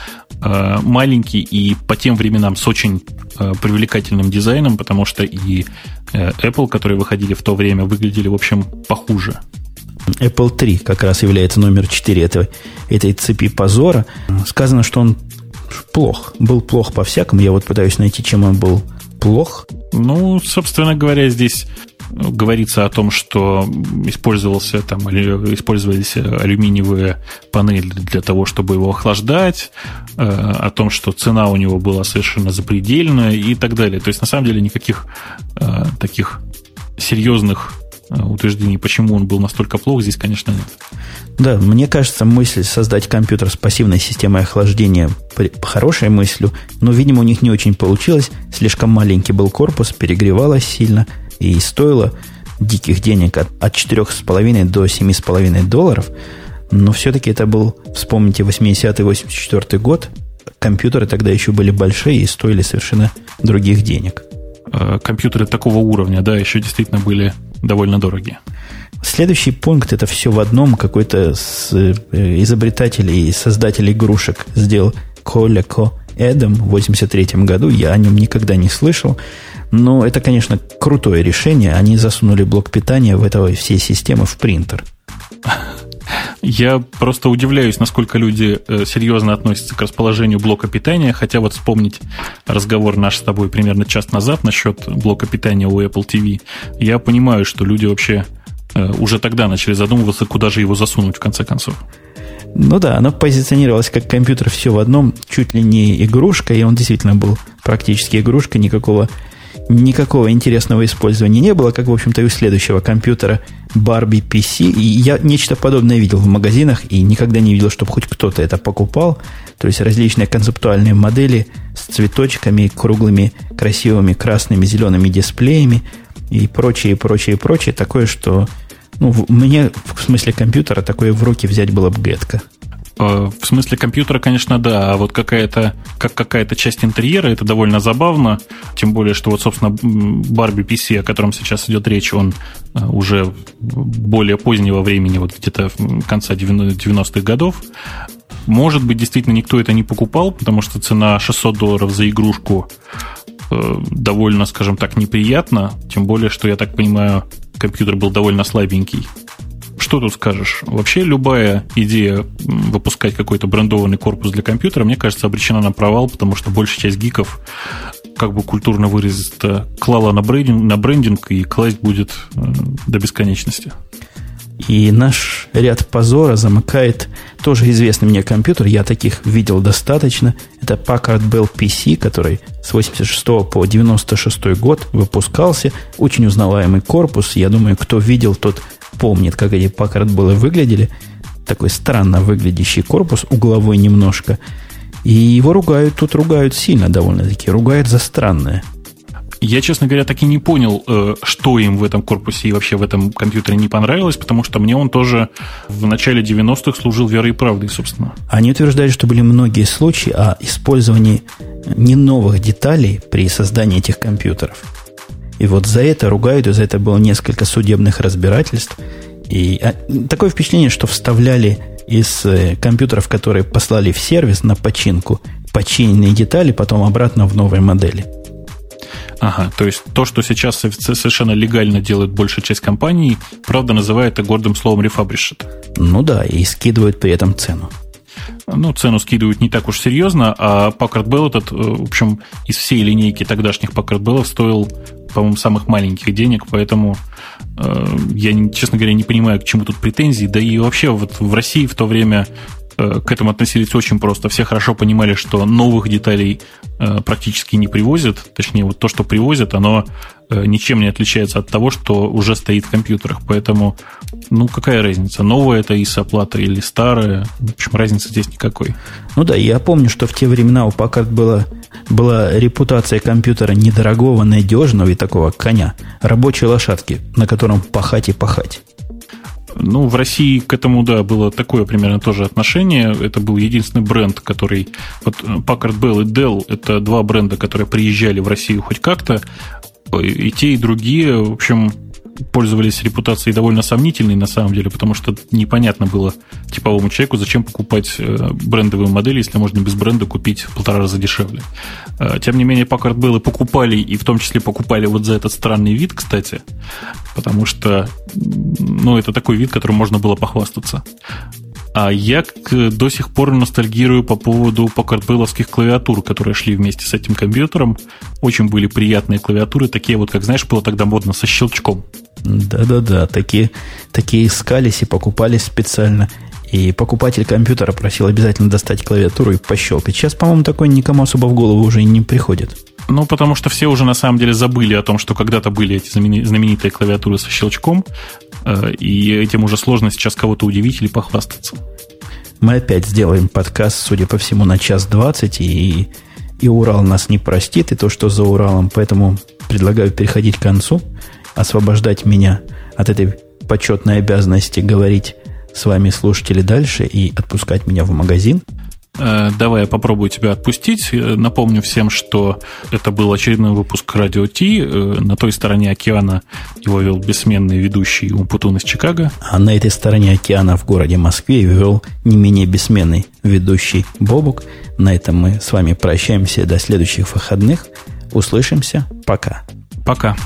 э, маленький и по тем временам с очень э, привлекательным дизайном, потому что и э, Apple, которые выходили в то время, выглядели, в общем, похуже. Apple 3 как раз является номер 4 этой, этой цепи позора. Сказано, что он плох. Был плох по-всякому. Я вот пытаюсь найти, чем он был плох? Ну, собственно говоря, здесь говорится о том, что использовался там, использовались алюминиевые панели для того, чтобы его охлаждать, э, о том, что цена у него была совершенно запредельная и так далее. То есть, на самом деле, никаких э, таких серьезных утверждений, почему он был настолько плох, здесь, конечно, нет. Да, мне кажется, мысль создать компьютер с пассивной системой охлаждения хорошей мыслью, но, видимо, у них не очень получилось. Слишком маленький был корпус, перегревалось сильно и стоило диких денег от, от 4,5 до 7,5 долларов. Но все-таки это был, вспомните, 80-84 год. Компьютеры тогда еще были большие и стоили совершенно других денег. Э, компьютеры такого уровня, да, еще действительно были довольно дорогие. Следующий пункт это все в одном. Какой-то э, изобретатель и создатель игрушек сделал Колеко Эдом в 83 году. Я о нем никогда не слышал. Но это, конечно, крутое решение. Они засунули блок питания в этого всей системы в принтер. Я просто удивляюсь, насколько люди э, серьезно относятся к расположению блока питания, хотя вот вспомнить разговор наш с тобой примерно час назад насчет блока питания у Apple TV, я понимаю, что люди вообще э, уже тогда начали задумываться, куда же его засунуть в конце концов. Ну да, оно позиционировалось как компьютер все в одном, чуть ли не игрушка, и он действительно был практически игрушка, никакого никакого интересного использования не было, как, в общем-то, и у следующего компьютера Barbie PC. И я нечто подобное видел в магазинах и никогда не видел, чтобы хоть кто-то это покупал. То есть различные концептуальные модели с цветочками, круглыми, красивыми красными, зелеными дисплеями и прочее, прочее, прочее. Такое, что ну, мне, в смысле компьютера, такое в руки взять было бы гетко. Э, в смысле компьютера, конечно, да, а вот какая-то как какая-то часть интерьера, это довольно забавно, тем более, что вот, собственно, Барби PC, о котором сейчас идет речь, он э, уже более позднего времени, вот где-то конца 90-х годов. Может быть, действительно никто это не покупал, потому что цена 600 долларов за игрушку э, довольно, скажем так, неприятна, тем более, что, я так понимаю, компьютер был довольно слабенький что тут скажешь? Вообще любая идея выпускать какой-то брендованный корпус для компьютера, мне кажется, обречена на провал, потому что большая часть гиков, как бы культурно выразиться, клала на брендинг, на брендинг и класть будет э, до бесконечности. И наш ряд позора замыкает тоже известный мне компьютер. Я таких видел достаточно. Это Packard Bell PC, который с 86 по 96 год выпускался. Очень узнаваемый корпус. Я думаю, кто видел, тот помнит, как эти Bell выглядели. Такой странно выглядящий корпус, угловой немножко. И его ругают, тут ругают сильно довольно-таки. Ругают за странное. Я, честно говоря, так и не понял, э, что им в этом корпусе и вообще в этом компьютере не понравилось, потому что мне он тоже в начале 90-х служил верой и правдой, собственно. Они утверждали, что были многие случаи о использовании не новых деталей при создании этих компьютеров. И вот за это ругают, и за это было несколько судебных разбирательств. И а, такое впечатление, что вставляли из э, компьютеров, которые послали в сервис на починку, починенные детали, потом обратно в новые модели. Ага, то есть то, что сейчас совершенно легально делает большая часть компаний, правда называют это гордым словом рефабришит. Ну да, и скидывают при этом цену. Ну, цену скидывают не так уж серьезно, а Packard Bell этот, э, в общем, из всей линейки тогдашних Packard Bell стоил, по-моему, самых маленьких денег, поэтому э, я, честно говоря, не понимаю, к чему тут претензии. Да и вообще вот в России в то время к этому относились очень просто. Все хорошо понимали, что новых деталей э, практически не привозят. Точнее, вот то, что привозят, оно э, ничем не отличается от того, что уже стоит в компьютерах. Поэтому, ну, какая разница? Новая это ISO-плата или старая? В общем, разницы здесь никакой. Ну да, я помню, что в те времена у Packard была, была репутация компьютера недорогого, надежного и такого коня. Рабочей лошадки, на котором пахать и пахать. Ну, в России к этому, да, было такое примерно тоже отношение. Это был единственный бренд, который... Вот Packard Bell и Dell – это два бренда, которые приезжали в Россию хоть как-то. И те, и другие, в общем, пользовались репутацией довольно сомнительной на самом деле, потому что непонятно было типовому человеку, зачем покупать э, брендовые модели, если можно без бренда купить в полтора раза дешевле. Э, тем не менее, Packard Bell покупали, и в том числе покупали вот за этот странный вид, кстати, потому что ну, это такой вид, которым можно было похвастаться. А я до сих пор ностальгирую по поводу покардбелловских клавиатур, которые шли вместе с этим компьютером. Очень были приятные клавиатуры, такие вот, как знаешь, было тогда модно со щелчком. Да-да-да, такие, такие искались и покупались специально. И покупатель компьютера просил обязательно достать клавиатуру и пощелкать. Сейчас, по-моему, такое никому особо в голову уже не приходит. Ну, потому что все уже на самом деле забыли о том, что когда-то были эти знаменитые клавиатуры со щелчком, э, и этим уже сложно сейчас кого-то удивить или похвастаться. Мы опять сделаем подкаст, судя по всему, на час двадцать, и, и Урал нас не простит, и то, что за Уралом. Поэтому предлагаю переходить к концу, освобождать меня от этой почетной обязанности говорить с вами, слушатели, дальше и отпускать меня в магазин – давай я попробую тебя отпустить. Э, напомню всем, что это был очередной выпуск Радио Ти. Э, на той стороне океана его вел бессменный ведущий Умпутун из Чикаго. А на этой стороне океана в городе Москве вел не менее бессменный ведущий Бобук. На этом мы с вами прощаемся до следующих выходных. Услышимся. Пока. Пока.